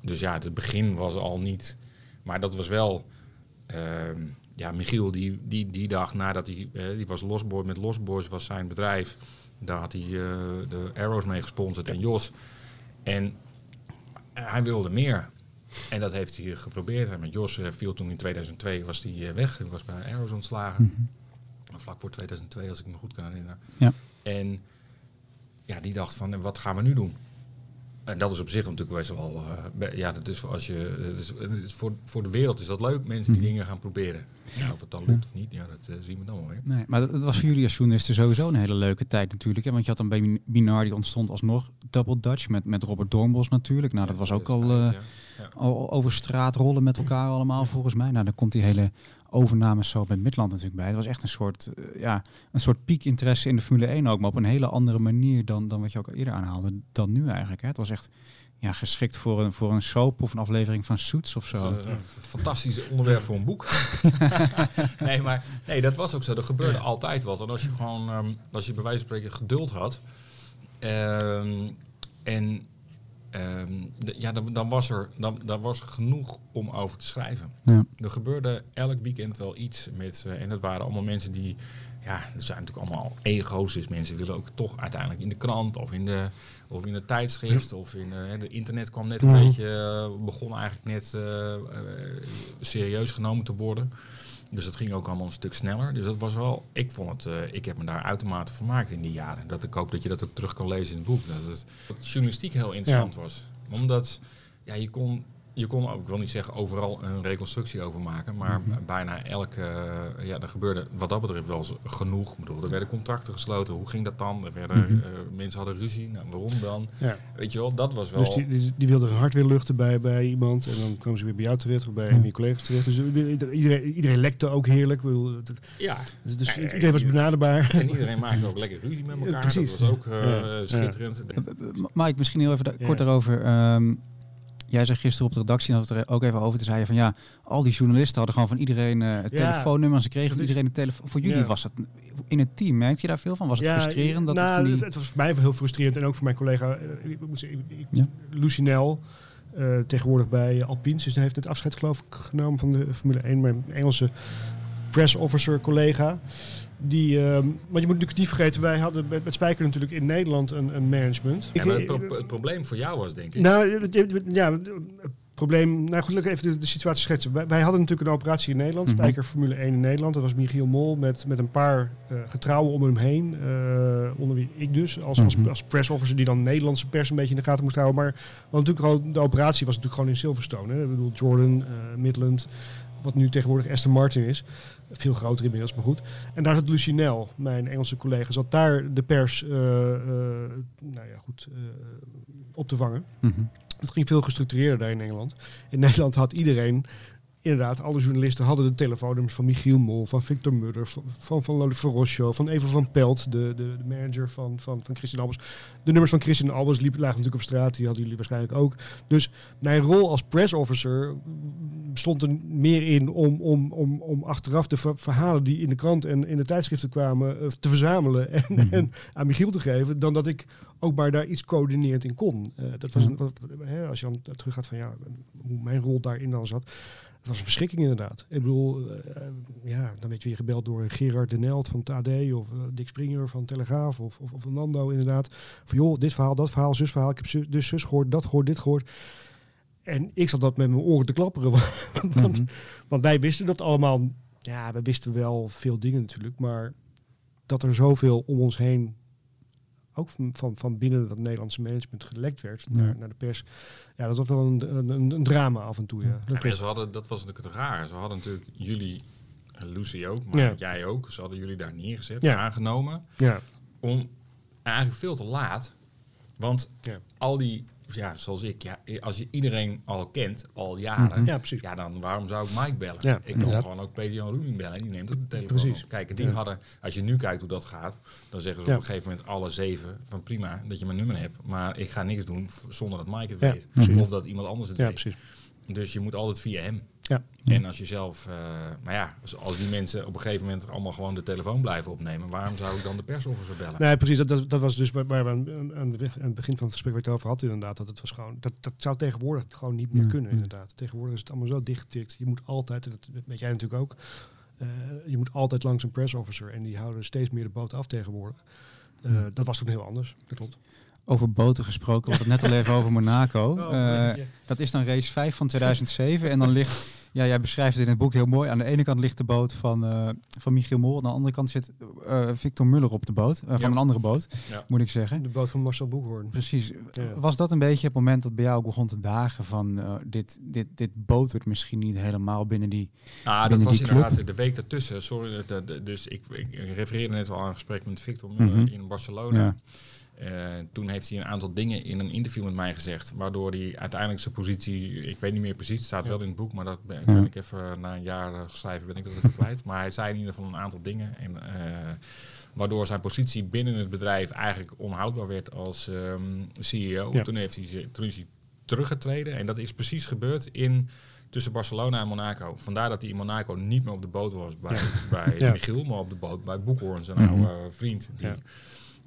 dus ja, het begin was al niet. Maar dat was wel. ehm, ja, Michiel, die, die, die dag nadat hij. eh, die was Losboy met Losboys, was zijn bedrijf. Daar had hij eh, de Arrows mee gesponsord en Jos. En hij wilde meer. En dat heeft hij geprobeerd. En met Jos eh, viel toen in 2002 was hij eh, weg. Hij was bij Arrows ontslagen. Vlak voor 2002, als ik me goed kan herinneren. Ja. En ja, die dacht van, wat gaan we nu doen? En dat is op zich natuurlijk best wel... eh, ja, dat is voor, als je, dat is, voor, voor de wereld is dat leuk. Mensen die dingen gaan proberen. Ja, of het dan lukt of niet, ja, dat eh, zien we dan wel. Nee, maar dat, dat was voor jullie als journalisten sowieso een hele leuke tijd natuurlijk. Hè? Want je had dan bij Binar, die ontstond alsnog Double Dutch met, met Robert Doornbos natuurlijk. Nou, dat was ook al, 2005, ja. Ja. al over straat rollen met elkaar allemaal volgens mij. Nou, dan komt die hele overname zo met Midland natuurlijk bij. Het was echt een soort, eh, ja, een soort piekinteresse in de Formule 1 ook, maar op een hele andere manier dan, dan wat je ook eerder aanhaalde, dan nu eigenlijk. Hè? Het was echt ja, geschikt voor een, voor een soap of een aflevering van Suits of zo. Is, eh, een fantastisch onderwerp voor een boek. nee, maar nee, dat was ook zo. Er gebeurde altijd wat. En als je gewoon, ehm, als je bij wijze van spreken geduld had. ehm, en de- ja, dan, dan, was er, dan, dan was er genoeg om over te schrijven. Ja. Er gebeurde elk weekend wel iets met. eh, en dat waren allemaal mensen die. Ja, er zijn natuurlijk allemaal ego's. Dus mensen willen ook toch uiteindelijk in de krant of in de, of in het tijdschrift. Of in eh, de internet kwam net een beetje. eh, begon eigenlijk net serieus genomen te worden. Dus dat ging ook allemaal een stuk sneller. Dus dat was wel. Ik vond het. eh, ik heb me daar uitermate vermaakt in die jaren. Dat ik hoop dat je dat ook terug kan lezen in het boek. Dat het dat journalistiek heel interessant was. Omdat ja, je kon. Je kon ook, ik wil niet zeggen overal een reconstructie over maken, maar bijna elke, eh, ja, er gebeurde wat dat betreft wel eens genoeg. Ik bedoel, er werden contracten gesloten, hoe ging dat dan? Er werden, eh, mensen hadden ruzie, nou, waarom dan? Ja. Weet je wel, dat was wel... Dus die, die, die wilde hun hart weer luchten bij, bij iemand. En dan kwamen ze weer bij jou terecht of bij een van je collega's terecht. Dus iedereen, iedereen lekte ook heerlijk. Ja, Dus, dus Ja, iedereen was benaderbaar. en iedereen maakte ook lekker ruzie met elkaar. precies. Dat was ook eh, Ja. schitterend. Eh, eh, Mike, misschien heel even Ja. kort daarover. Ehm, jij zei gisteren op de redactie, had het er ook even over, toen zei je van ja, al die journalisten hadden gewoon van iedereen eh, het Ja. telefoonnummer en ze kregen van Dat iedereen een telefoon. Voor jullie Ja. was het in het team, merkte je daar veel van? Was het frustrerend? Dat nou, het die... het, was voor mij heel frustrerend. En ook voor mijn collega Ja. Lucinel. eh, tegenwoordig bij Alpine. Dus hij heeft het afscheid geloof ik genomen van de Formule 1. Mijn Engelse press officer collega. Die, ehm, want je moet natuurlijk niet vergeten, wij hadden met, met Spijker natuurlijk in Nederland een, een management. Ja, Ik- maar het, pro- het probleem voor jou was denk ik... Nou, ja, het probleem. Nou goed, even de, de situatie schetsen. Wij, wij hadden natuurlijk een operatie in Nederland, Mhm. Spijker Formule 1 in Nederland. Dat was Michiel Mol met, met een paar eh, getrouwen om hem heen. eh, onder wie ik dus, als, als, Mhm. als press officer die dan Nederlandse pers een beetje in de gaten moest houden. Maar want natuurlijk gewoon, de operatie was natuurlijk gewoon in Silverstone. Hè. Ik bedoel, Jordan, eh, Midland, wat nu tegenwoordig Aston Martin is. Veel groter inmiddels, maar goed. En daar zat Lucinel, mijn Engelse collega, zat daar de pers eh, eh, nou ja, goed, eh, op te vangen. Mhm. Het ging veel gestructureerder daar in Engeland. In Nederland had iedereen, inderdaad, alle journalisten hadden de telefoonnummers van Michiel Mol, van Victor Mudder, van Van, van van Eva van Pelt, de, de, de manager van, van, van Christian Albers. De nummers van Christian Albers liepen lagen natuurlijk op straat, die hadden jullie waarschijnlijk ook. Dus mijn rol als press officer bestond er meer in om, om, om, om achteraf de ver- verhalen die in de krant en in de tijdschriften kwamen eh, te verzamelen en, Mhm. en aan Michiel te geven, dan dat ik ook maar daar iets coördineerd in kon. Eh, dat was Ja. een, wat, hè, als je dan terug gaat van ja, hoe mijn rol daarin dan zat. Het was een verschrikking inderdaad. Ik bedoel, eh, ja, dan werd je weer gebeld door Gerard de Nelt van het AD of eh, Dick Springer van Telegraaf of, of, of Nando inderdaad. Van joh, dit verhaal, dat verhaal, zus verhaal. Ik heb zus, dus zus gehoord, dat gehoord, dit gehoord. En ik zat dat met mijn oren te klapperen. Want, Mhm. want wij wisten dat allemaal. Ja, we wisten wel veel dingen natuurlijk. Maar dat er zoveel om ons heen, ook van, van, van binnen dat Nederlandse management, gelekt werd Ja. naar, naar de pers. Ja, dat was wel een, een, een, drama af en toe. Ja. Dat Ja, ze hadden, dat was natuurlijk het raar. Ze hadden natuurlijk jullie, Lucy ook, maar Ja. jij ook. Ze hadden jullie daar neergezet, Ja. aangenomen. ja. Om eigenlijk veel te laat. Want Ja. al die, ja, zoals ik, ja, als je iedereen al kent, al jaren. Mhm. ja, precies. Ja, dan waarom zou ik Mike bellen? Ja, ik kan inderdaad. gewoon ook Peter Jan Roeming bellen. en Die neemt ook de telefoon Precies. op. Kijk, en die Ja. hadden, als je nu kijkt hoe dat gaat, dan zeggen ze op een gegeven moment alle zeven van prima dat je mijn nummer hebt. Maar ik ga niks doen zonder dat Mike het weet. Of dat iemand anders het Ja, weet. precies. Dus je moet altijd via hem. Ja. En als je zelf, eh, maar ja, als, die mensen op een gegeven moment allemaal gewoon de telefoon blijven opnemen, waarom zou ik dan de persofficer bellen? Nee, precies. Dat, dat, dat was dus waar, we aan, het begin van het gesprek ik het over had, inderdaad. Dat het was gewoon, dat, dat zou tegenwoordig gewoon niet meer Ja, kunnen, ja. inderdaad. Tegenwoordig is het allemaal zo dichtgetikt. Je moet altijd, en dat weet jij natuurlijk ook, eh, je moet altijd langs een press officer. En die houden steeds meer de boot af tegenwoordig. Eh, dat was toen heel anders, dat klopt. Over boten gesproken, we hadden het net al even over Monaco. Oh, Eh, dat is dan race 5 van 2007. en dan ligt, ja, jij beschrijft het in het boek heel mooi. Aan de ene kant ligt de boot van, eh, van Michiel Mol. Aan de andere kant zit eh, Victor Muller op de boot. van Ja. een andere boot, Ja. moet ik zeggen. De boot van Marcel Boekhoorn. Precies. Ja. Was dat een beetje het moment dat bij jou ook begon te dagen van eh, dit, dit, dit botert misschien niet helemaal binnen die... Ah, dat was die inderdaad de week daartussen. Sorry, de- dus ik, ik refereerde net al aan een gesprek met Victor Muller Mhm. in Barcelona. Ja. Eh, toen heeft hij een aantal dingen in een interview met mij gezegd, waardoor hij uiteindelijk zijn positie, ik weet niet meer precies, het staat wel in het boek, maar dat ben, ik even na een jaar eh, schrijven, ben ik dat even kwijt. Maar hij zei in ieder geval een aantal dingen, en, eh, waardoor zijn positie binnen het bedrijf eigenlijk onhoudbaar werd als ehm, CEO. Ja. Toen, heeft hij, toen is hij teruggetreden en dat is precies gebeurd in tussen Barcelona en Monaco. Vandaar dat hij in Monaco niet meer op de boot was bij, bij Ja. Michiel, maar op de boot bij Boekhoorn, zijn Mhm. oude vriend. Die.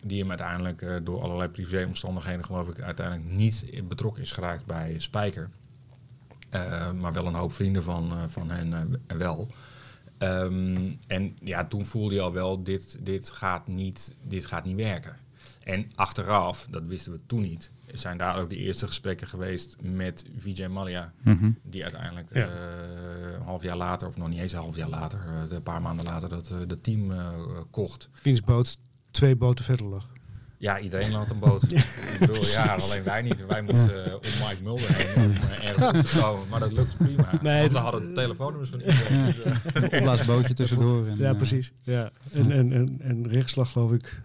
Die hem uiteindelijk eh, door allerlei privéomstandigheden, geloof ik, uiteindelijk niet in- betrokken is geraakt bij Spijker. Eh, maar wel een hoop vrienden van, eh, van hen eh, wel. Ehm, en ja, toen voelde je al wel, dit, dit, gaat niet, dit gaat niet werken. En achteraf, dat wisten we toen niet, zijn daar ook de eerste gesprekken geweest met Vijay Malia. Mhm. Die uiteindelijk Ja. eh, een half jaar later, of nog niet eens een half jaar later, eh, een paar maanden later, dat, eh, dat team eh, kocht. Wiens boot twee boten verder lag. Ja, iedereen had een boot. ik bedoel, ja, alleen wij niet. Wij moesten om Mike Mulder heen om eh, ergens op te komen. Maar dat lukte prima. Nee, want we hadden de telefoonnummers van iedereen. Dus, eh, Een opblaasbootje tussendoor. En, Ja, eh, precies. Ja. En, en, en, en rechtslag geloof ik.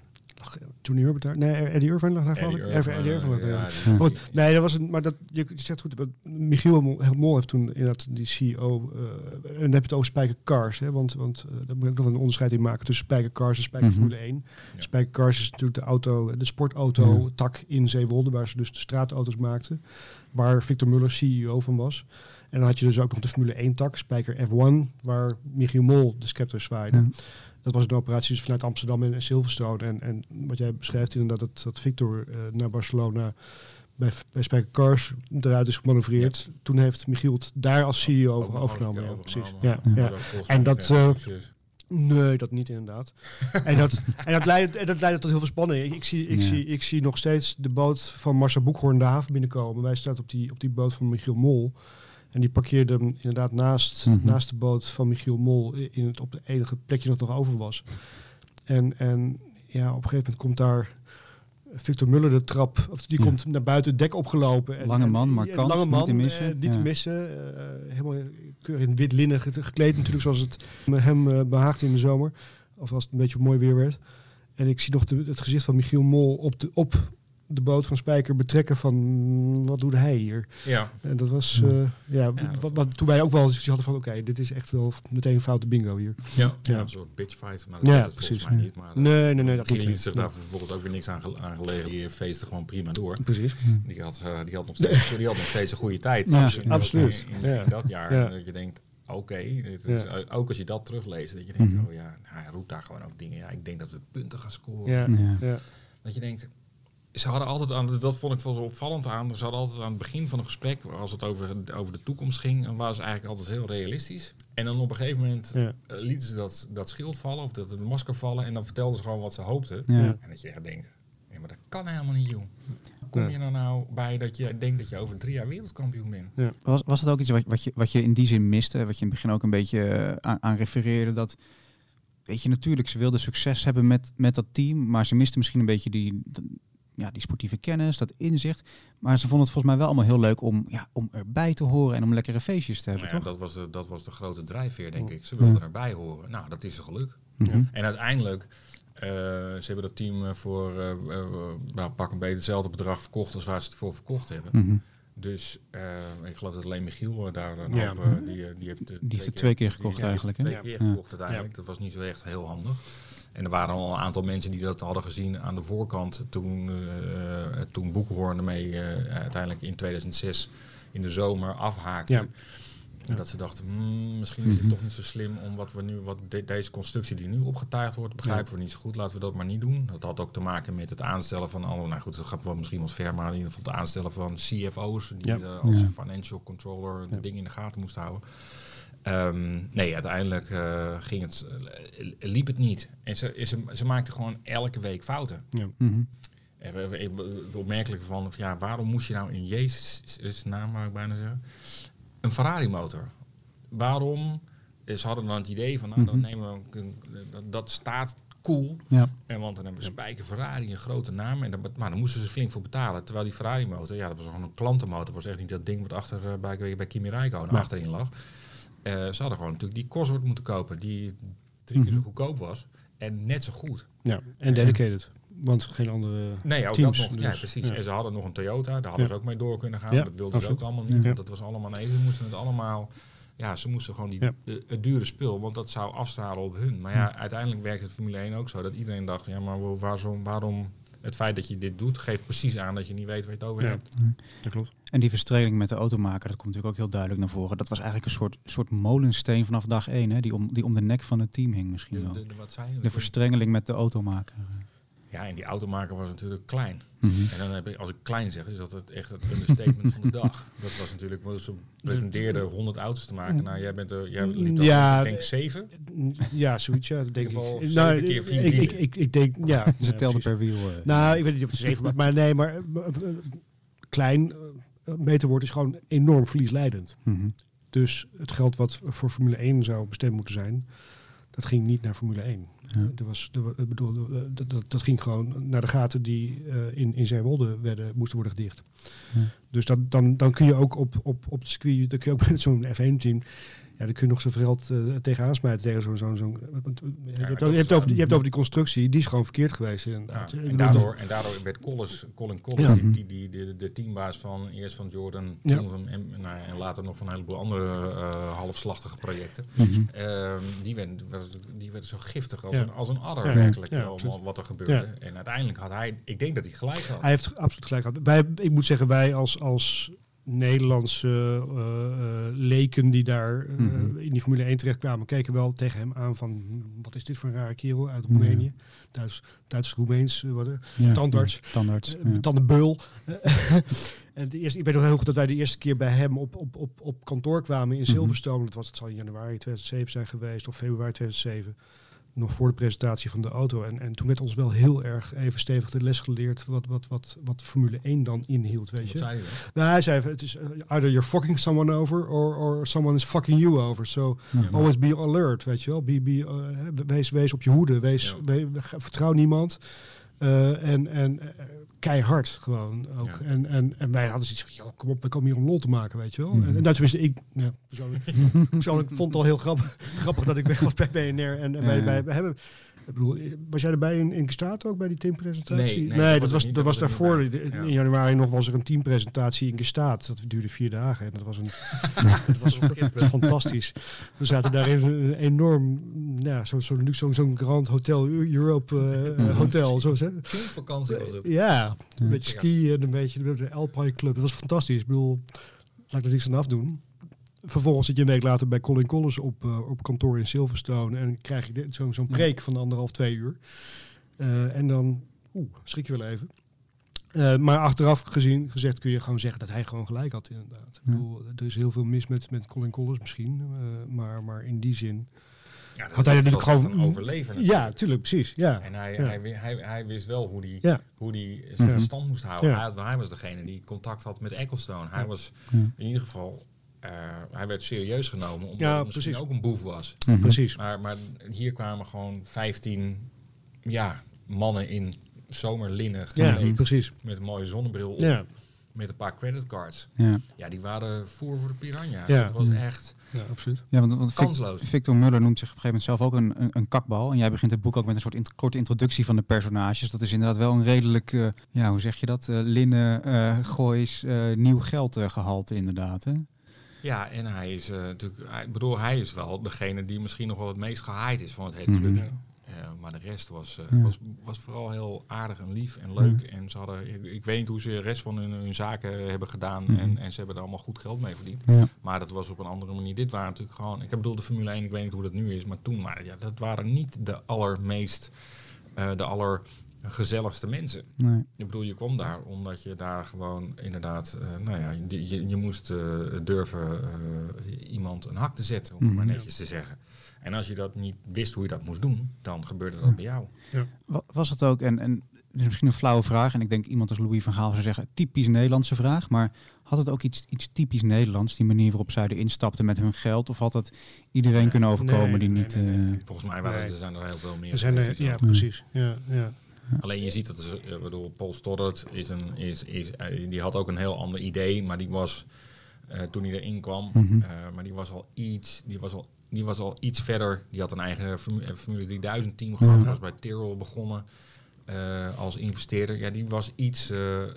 Johnny Herbert daar? Nee, Eddie Irvine lag daar geloof ik. Eddie Eddie Irvine, Irvine lag daar. ja, ja. die- Maar goed, nee, dat was een, maar dat, je, je zegt goed, wat Michiel Mol, heeft toen inderdaad die CEO, eh, en dan heb je het over Spijker Cars, hè, want, want eh, daar moet ik nog een onderscheid in maken tussen Spijker Cars en Spijker. Formule 1. Ja. Spijker Cars is natuurlijk de auto, de sportauto Ja. tak in Zeewolde, waar ze dus de straatauto's maakten, waar Victor Muller CEO van was. En dan had je dus ook nog de Formule 1 tak, Spijker F1, waar Michiel Mol de scepter zwaaide. Dat was een operatie dus vanuit Amsterdam en Silverstone. En, en wat jij beschrijft inderdaad, dat, dat Victor eh, naar Barcelona bij, bij Spijker Cars eruit is gemanoeuvreerd. Toen heeft Michiel het daar als CEO over, overgenomen. Ja, precies. Ja, En dat, eh. Nee, dat niet inderdaad. en dat, en dat, leidde, en dat leidde tot heel veel spanning. Ik, ik, zie, ik, Ja. zie, ik zie nog steeds de boot van Marcel Boekhoorn de haven binnenkomen. Wij staan op die, op die boot van Michiel Mol. En die parkeerde hem inderdaad naast, Mhm. naast de boot van Michiel Mol in het, op het enige plekje dat nog over was. En, en ja, op een gegeven moment komt daar Victor Muller de trap, of die Ja. komt naar buiten het dek opgelopen. En, Lange man, ja, markant, lange niet te missen. eh, niet Ja. te missen. eh, helemaal keurig in wit linnen ge- gekleed natuurlijk, zoals het hem eh, behaagde in de zomer. Of als het een beetje mooi weer werd. En ik zie nog de, het gezicht van Michiel Mol op de, op de boot van Spijker betrekken van wat doet hij hier? Ja, En dat was, eh, ja, dat- wat, wat, toen wij ook wel zoiets hadden van oké, dit is echt wel meteen een foute bingo hier. ja, ja. Ja. een soort bitchfight. Maar dat Ja, het precies. mij niet. Maar Nee, nee, nee, dat Giel niet. liet zich daar vervolgens ook weer niks aan, ge- aan gelegen. Die feestte gewoon prima door. Precies. Die had, eh, die had, nog, steeds, die had nog steeds een goede tijd. Ja. Absoluut. Absoluut. In, in- Ja. in dat jaar. Dat je denkt, oké, dit is, Ja. eh, ook als je dat terugleest, dat je denkt, Mhm. oh ja, nou, hij roept daar gewoon ook dingen. Ja, ik denk dat we punten gaan scoren. Ja, Ja. ja. Dat je denkt, ze hadden altijd aan, dat vond ik wel zo opvallend aan, ze hadden altijd aan het begin van een gesprek, als het over, over de toekomst ging, dan waren ze eigenlijk altijd heel realistisch. En dan op een gegeven moment Ja. eh, lieten ze dat, dat schild vallen of dat het masker vallen en dan vertelden ze gewoon wat ze hoopten. Ja. Ja. En dat je echt denkt, ja, maar dat kan helemaal niet, joh. Kom Nee. je er nou bij dat je denkt dat je over drie jaar wereldkampioen bent? Was, was dat ook iets wat, wat, je, wat je in die zin miste? Wat je in het begin ook een beetje eh, aan, aan refereerde? Dat, weet je, natuurlijk, ze wilden succes hebben met, met dat team. Maar ze misten misschien een beetje die, ja, die sportieve kennis, dat inzicht. Maar ze vonden het volgens mij wel allemaal heel leuk om, ja, om erbij te horen en om lekkere feestjes te hebben, Nou ja, toch? dat, was de, dat was de grote drijfveer, denk ik. Ze wilden Ja. erbij horen. Nou, dat is een geluk. En uiteindelijk, eh, ze hebben dat team eh, voor eh, eh, nou, pak een beetje hetzelfde bedrag verkocht als waar ze het voor verkocht hebben. Mhm. Dus eh, ik geloof dat alleen Michiel daar een Ja. hoop, eh, die, die heeft, Die heeft het twee keer gekocht die- die heeft eigenlijk, hè? Twee Ja. keer gekocht uiteindelijk. Dat was niet zo echt heel handig. En er waren al een aantal mensen die dat hadden gezien aan de voorkant toen, eh toen Boekhoorn ermee eh, uiteindelijk in 2006 in de zomer afhaakten. Ja. Dat ze dachten, hmm, misschien is het toch niet zo slim om wat we nu, wat de- deze constructie die nu opgetuigd wordt, begrijpen we niet zo goed. Laten we dat maar niet doen. Dat had ook te maken met het aanstellen van alle, nou goed, dat gaat wel misschien wat ver, maar in ieder geval het aanstellen van CFO's, die als financial controller de dingen in de gaten moesten houden. Ehm, nee, uiteindelijk eh, ging het, eh, liep het niet. En ze, ze, ze maakten gewoon elke week fouten. En we- we- we- Het opmerkelijke van, ja, waarom moest je nou in Jezus naam, wou ik bijna zeggen, een Ferrari motor? Waarom? eh, Ze hadden dan het idee van, nou, dan Mhm. nemen we dat, dat staat cool. Ja. En want dan hebben Spijker Ferrari een grote naam. En dan, maar dan moesten ze flink voor betalen. Terwijl die Ferrari motor, ja, dat was gewoon een klantenmotor. Dat was echt niet dat ding wat achter eh, bij, bij Kimi Räikkönen Nee. achterin lag. Eh, ze hadden gewoon natuurlijk die Cosworth moeten kopen. Die drie keer zo Mhm. goedkoop was. En net zo goed. Ja, en dedicated. Want geen andere... Nee, ook teams, dat nog. ja, dus, precies. ja. En ze hadden nog een Toyota. Daar hadden Ja. ze ook mee door kunnen gaan. Ja, dat wilden ze ook allemaal niet. Want dat was allemaal nee. Ze moesten het allemaal... Ja, ze moesten gewoon die, de- het dure spul. Want dat zou afstralen op hun. Maar ja, uiteindelijk werkt het Formule 1 ook zo. Dat iedereen dacht, ja, maar wa- waarom... waarom het feit dat je dit doet, geeft precies aan dat je niet weet waar je het over Ja. hebt. Dat klopt. En die verstreling met de automaker, dat komt natuurlijk ook heel duidelijk naar voren. Dat was eigenlijk een soort, soort molensteen vanaf dag één, hè, die, om, die om de nek van het team hing misschien De, wel. de, de- wat zei je? De verstrengeling met de automaker. Ja, en die automaker was natuurlijk klein. Mhm. En dan heb ik, als ik klein zeg, is dat het echt het understatement van de dag. Dat was natuurlijk, want ze pretendeerden 100 auto's te maken. Nou, jij bent er, jij liep er, Ja, ik denk zeven. Ja, zoiets, ja, dat denk In ieder ik. geval Nou, zeven keer vier ik, ik, ik, ik denk, ja. Ze ja, telden per wiel. eh. Nou, ik weet niet of het zeven maar, maar nee, maar eh, eh, klein meter wordt is gewoon enorm verliesleidend. Mhm. Dus het geld wat voor Formule 1 zou bestemd moeten zijn, dat ging niet naar Formule 1. Ja. Er was, er, bedoel, eh, dat, dat, dat ging gewoon naar de gaten die eh, in, in Zeewolde werden, moesten worden gedicht. Ja. Dus dat, dan, dan kun je ook op, op, op het circuit, dan kun je ook met zo'n F1-team, ja, dan kun je nog zoveel geld eh, tegenaan smijten tegen zo'n... zo'n zo'n want, eh, je, hebt, je, hebt over, die- je hebt over die constructie, die is gewoon verkeerd geweest. Inderdaad. En, bedoel, daardoor, en daardoor werd Collins, Colin Collins, Ja. die, die, die, de, de teambaas van eerst van Jordan van- en, nou, en later nog van een heleboel andere eh, halfslachtige projecten. Mhm. Ehm, die, werden, die werden zo giftig als, Ja. een, als een adder Ja. werkelijk. Absoluut. wat er gebeurde. En uiteindelijk had hij, ik denk dat hij gelijk had. Hij heeft absoluut gelijk gehad. Wij, ik moet zeggen, wij als, als Nederlandse eh, eh, leken die daar eh, Mhm. in die Formule 1 terechtkwamen, keken wel tegen hem aan van, wat is dit voor een rare kerel uit Roemenië? Duits, Duits-Roemeens, wat, Ja, tandarts. ja, tandarts. ja. tandenbeul. en de eerste, ik weet nog heel goed dat wij de eerste keer bij hem op, op, op, op kantoor kwamen in Mhm. Silverstone. Dat was, het zal in januari 2007 zijn geweest, of februari 2007 nog voor de presentatie van de auto. En, en toen werd ons wel heel erg even stevig de les geleerd wat, wat, wat, wat Formule 1 dan inhield, weet Wat je. zei? Nou, hij zei, het is uh, either you're fucking someone over or, or someone is fucking you over. So Ja. always be alert, weet je wel. Be, be, uh, hè, wees, wees op je hoede, wees, Ja. we- vertrouw niemand. Uh, en en keihard gewoon ook. Ja. En, en, en wij hadden zoiets van, joh, kom op, we komen hier om lol te maken, weet je wel. Mhm. En, en nou, tenminste, ik ja, persoonlijk, persoonlijk vond het al heel grappig, grappig dat ik weg was bij BNR. En, en wij, wij, we hebben... Ik bedoel, was jij erbij in, in Gestaat ook bij die teampresentatie? Nee, nee, dat dat was niet, dat was daarvoor. In Ja. januari nog was er een teampresentatie in Gestaat. Dat duurde vier dagen en dat was, een, dat was fantastisch. We zaten daar in een enorm, ja, zo'n zo, zo, zo'n zo'n Grand Hotel Europe eh, Mhm. hotel. Zo, hè? vakantie was het. Ja, een beetje skiën en een beetje de Alpine Club. Dat was fantastisch. Ik bedoel, laat ik er niks aan afdoen. Vervolgens zit je een week later bij Colin Collins op, eh, op kantoor in Silverstone. En krijg je zo'n zo'n preek van anderhalf, twee uur. Eh, en dan, oeh, schrik je wel even. Eh, maar achteraf gezien, gezegd kun je gewoon zeggen dat hij gewoon gelijk had inderdaad. Ja. Ik bedoel, er is heel veel mis met, met Colin Collins misschien. eh, maar, maar in die zin... Ja, dat Had hij natuurlijk gewoon- een overleven. Ja, natuurlijk. tuurlijk, precies. Ja. En hij, Ja. hij, hij, hij wist wel hoe die, Ja. hoe die zijn stand moest houden. Ja. Hij, hij was degene die contact had met Ecclestone. Hij Ja. was Ja. in ieder geval, eh, hij werd serieus genomen omdat Ja, hij misschien precies. ook een boef was. Mhm. Precies. Maar, maar hier kwamen gewoon 15 ja, mannen in zomerlinnen Ja, gekleed. precies. Met een mooie zonnebril op. Ja, Met een paar creditcards. Ja. Ja, die waren voer voor de piranha's. Ja. Het was Ja. echt ja, absoluut. Ja, want, want Vic- kansloos. Victor Muller noemt zich op een gegeven moment zelf ook een, een, een kakbal. En jij begint het boek ook met een soort int- korte introductie van de personages. Dat is inderdaad wel een redelijk, eh, ja, hoe zeg je dat? eh, linnen, eh goois, eh, nieuw geld eh, gehalte inderdaad. Hè? Ja, en hij is eh, natuurlijk, ik bedoel, hij is wel degene die misschien nog wel het meest gehaaid is van het hele Mhm. clubje. Eh, maar de rest was, eh, Ja. was, was vooral heel aardig en lief en leuk. En ze hadden, ik, ik weet niet hoe ze de rest van hun, hun zaken hebben gedaan. Mhm. En, en ze hebben er allemaal goed geld mee verdiend. Ja. Maar dat was op een andere manier. Dit waren natuurlijk gewoon, ik bedoel de Formule 1, ik weet niet hoe dat nu is. Maar toen waren, ja, dat waren niet de allermeest, de allergezelligste mensen. Nee. Ik bedoel, je kwam daar omdat je daar gewoon inderdaad, eh, nou ja, je, je, je moest eh, durven eh, iemand een hak te zetten, om het maar Mhm. netjes te zeggen. En als je dat niet wist hoe je dat moest doen, dan gebeurde dat bij jou. Wa- Was het ook, en, en is misschien een flauwe vraag, en ik denk iemand als Louis van Gaal zou zeggen, typisch Nederlandse vraag, maar had het ook iets, iets typisch Nederlands, die manier waarop zij erin stapten met hun geld, of had het iedereen kunnen overkomen nee, die nee, niet... nee, nee, Volgens mij waren Nee. er zijn er heel veel meer. Er zijn er, ja, precies. Ja, ja. Alleen je ziet dat, ik bedoel, Paul Stoddard is een, is, is, eh, die had ook een heel ander idee, maar die was, eh, toen hij erin kwam, Mhm. eh, maar die was al iets, die was al, die was al iets verder. Die had een eigen Formu- eh, Formule 3000 team gehad, Ja. was bij Tyrrell begonnen eh, als investeerder. Ja, die was iets eh, eh,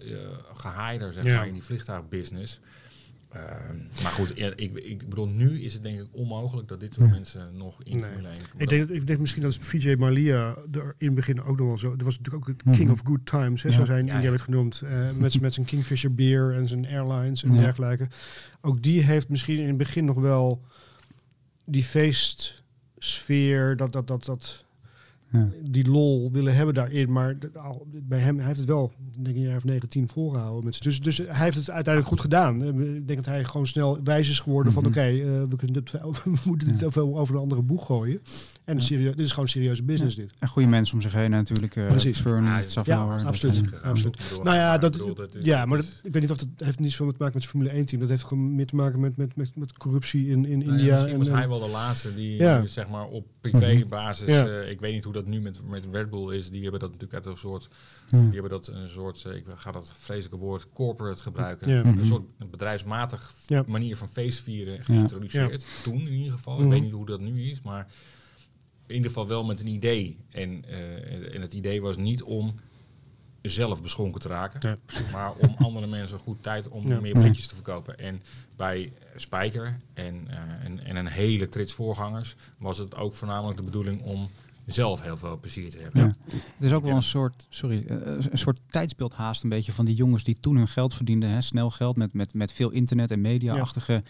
gehaaider, zeg Ja. maar, in die vliegtuigbusiness. Eh, maar goed, ja, ik, ik bedoel, nu is het denk ik onmogelijk dat dit soort Ja. mensen nog in Nee. Formule 1 Ik denk, ik denk misschien dat VJ Malia er in het begin ook nog wel zo. Dat was natuurlijk ook de King Mhm. of Good Times, hè, Ja. zo zijn ja. werd genoemd. eh, met, met zijn Kingfisher beer en zijn airlines en Ja. dergelijke. Ook die heeft misschien in het begin nog wel die feestsfeer, dat, dat, dat, dat, ja. die lol willen hebben daarin. Maar bij hem hij heeft het wel, denk ik, een jaar of 19 volgehouden. Met dus, dus hij heeft het uiteindelijk goed gedaan. Eh, Ik denk dat hij gewoon snel wijs is geworden Mhm. van... oké, eh, we, kunnen dit, we moeten dit Ja. over, over een andere boeg gooien. En Ja. serieus, dit is gewoon serieuze business, dit. En goede mensen om zich heen natuurlijk. eh Precies. Ja, Safnauer, ja, dat, absoluut. absoluut. Nou ja, maar dat, bedoel, ja, maar dat, ik weet niet of dat heeft niet zoveel te maken met het Formule 1 team. Dat heeft gewoon meer te maken met, met, met, met corruptie in, in Nou ja, India. misschien en, was en- hij wel de laatste die Ja. zeg maar op privébasis. Ja. eh, ik weet niet hoe dat nu met, met Red Bull is. Die hebben dat natuurlijk uit een soort. ja. Die hebben dat een soort. eh, ik ga dat vreselijke woord corporate gebruiken. Ja. Mhm. Een soort bedrijfsmatig Ja. manier van feestvieren geïntroduceerd. Toen in ieder geval. Mhm. Ik weet niet hoe dat nu is, maar in ieder geval wel met een idee. En, eh, en het idee was niet om zelf beschonken te raken. Ja, Maar om andere mensen goed tijd om Ja. meer blikjes te verkopen. En bij Spijker en, eh, en, en een hele trits voorgangers was het ook voornamelijk de bedoeling om zelf heel veel plezier te hebben. Ja. Het is ook wel een soort, sorry, eh, een soort tijdsbeeld haast een beetje van die jongens die toen hun geld verdienden, hè, snel geld met, met, met veel internet en media-achtige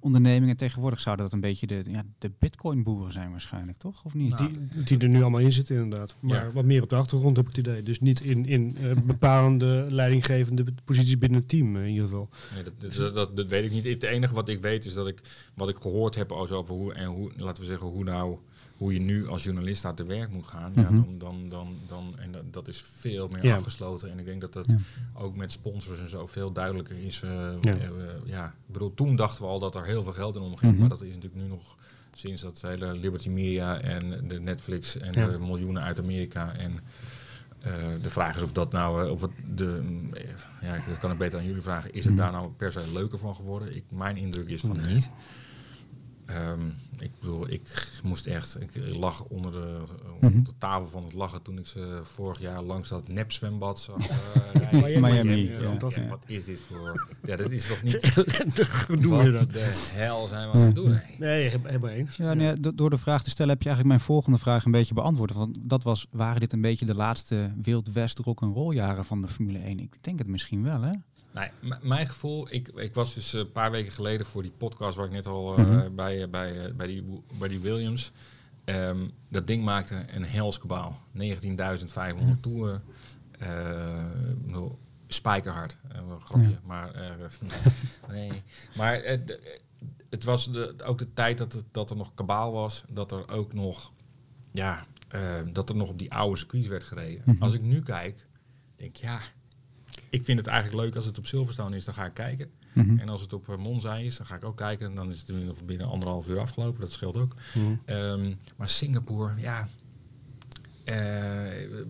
ondernemingen. Tegenwoordig zouden dat een beetje de, ja, de bitcoin-boeren zijn waarschijnlijk, toch? Of niet? Nou, die, die er nu allemaal in zitten inderdaad. Maar Ja. wat meer op de achtergrond heb ik het idee. Dus niet in, in eh, bepalende, leidinggevende posities binnen het team eh, in ieder geval. Nee, dat, dat, dat, dat weet ik niet. Het enige wat ik weet is dat ik wat ik gehoord heb als over hoe en hoe, laten we zeggen, hoe nou hoe je nu als journalist aan te werk moet gaan. Ja, Mhm. dan, dan, dan, dan, en dat, dat is veel meer Ja. afgesloten. En ik denk dat dat Ja. ook met sponsors en zo veel duidelijker is. eh, Ja. eh, ja, ik bedoel, toen dachten we al dat er heel veel geld in omging. Mhm. Maar dat is natuurlijk nu nog sinds dat hele Liberty Media en de Netflix en de miljoenen uit Amerika. En eh, de vraag is of dat nou, eh, of het de, mm, eh, ja, dat kan ik beter aan jullie vragen. Is het Mhm. daar nou per se leuker van geworden? Ik, mijn indruk is van niet. Ehm, ik bedoel, ik moest echt, ik lag onder de, onder Mhm. de tafel van het lachen toen ik ze vorig jaar langs dat nepzwembad zag eh, rijden. Miami, Ja, dacht. Wat is dit voor... Ja, dat is toch niet... Ellendig gedoe Wat inderdaad. de hel zijn we aan het doen? Nee, heb- helemaal eens. Ja, nee, do- door de vraag te stellen heb je eigenlijk mijn volgende vraag een beetje beantwoord. Want dat was, waren dit een beetje de laatste Wild West rock and roll jaren van de Formule 1? Ik denk het misschien wel, hè? Nee, mijn gevoel, ik, ik was dus eh, een paar weken geleden voor die podcast waar ik net al eh, Mhm. bij, eh, bij, eh, bij, die, bij die Williams. Ehm, dat ding maakte een hels kabaal. 19.500 toeren. Eh, ik bedoel, spijkerhard. Eh, een grapje, Ja. maar eh, nee. Maar eh, de- het was de, ook de tijd dat, het, dat er nog kabaal was. Dat er ook nog, ja, eh, dat er nog op die oude circuits werd gereden. Mhm. Als ik nu kijk, denk ik, ja, ik vind het eigenlijk leuk als het op Silverstone is, dan ga ik kijken. Mhm. En als het op eh, Monza is, dan ga ik ook kijken. En dan is het binnen, binnen anderhalf uur afgelopen. Dat scheelt ook. Mhm. Ehm, maar Singapore, ja. eh,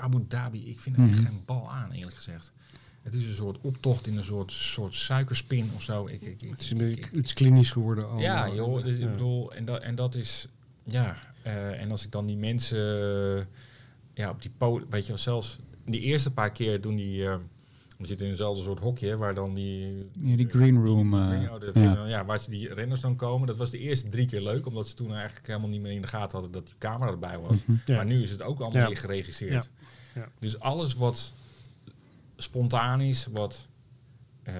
Abu Dhabi, ik vind er echt Mhm. geen bal aan, eerlijk gezegd. Het is een soort optocht in een soort, soort suikerspin of zo. Ik, ik, ik, Het is een beetje iets klinisch geworden. allemaal. ja, joh, dus Ja. ik bedoel, en dat, en dat is, ja, eh, en als ik dan die mensen, ja, op die podium, weet je wel, zelfs die eerste paar keer toen die, eh, we zitten in eenzelfde soort hokje waar dan die... Ja, die green room. eh, Green- oh, dat- ja. ja. waar ze die renners dan komen. Dat was de eerste drie keer leuk, omdat ze toen eigenlijk helemaal niet meer in de gaten hadden dat die camera erbij was. Mhm. Ja. Maar nu is het ook allemaal Ja. weer geregisseerd. Ja. Ja. Dus alles wat spontaan is, wat eh,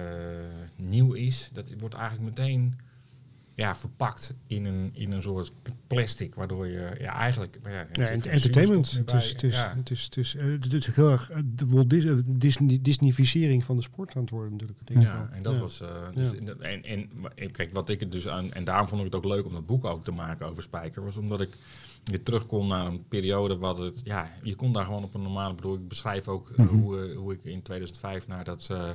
nieuw is, dat wordt eigenlijk meteen ja, verpakt in een, in een soort plastic, waardoor je ja, eigenlijk... Ja, er Ja, geen entertainment. Het is, het, is, Ja. het, is, het, is, eh, het is heel erg eh, de Walt eh, Disney, Disneyficering van de sport aan het worden natuurlijk. Denk ik Ja, wel. en dat Ja. was. dus Ja. en, en, kijk, wat ik het dus aan. En daarom vond ik het ook leuk om dat boek ook te maken over Spijker. Was omdat ik weer terug kon naar een periode wat het. Ja, je kon daar gewoon op een normale. Bedoel, ik beschrijf ook Mhm. hoe, hoe ik in 2005 naar dat. eh,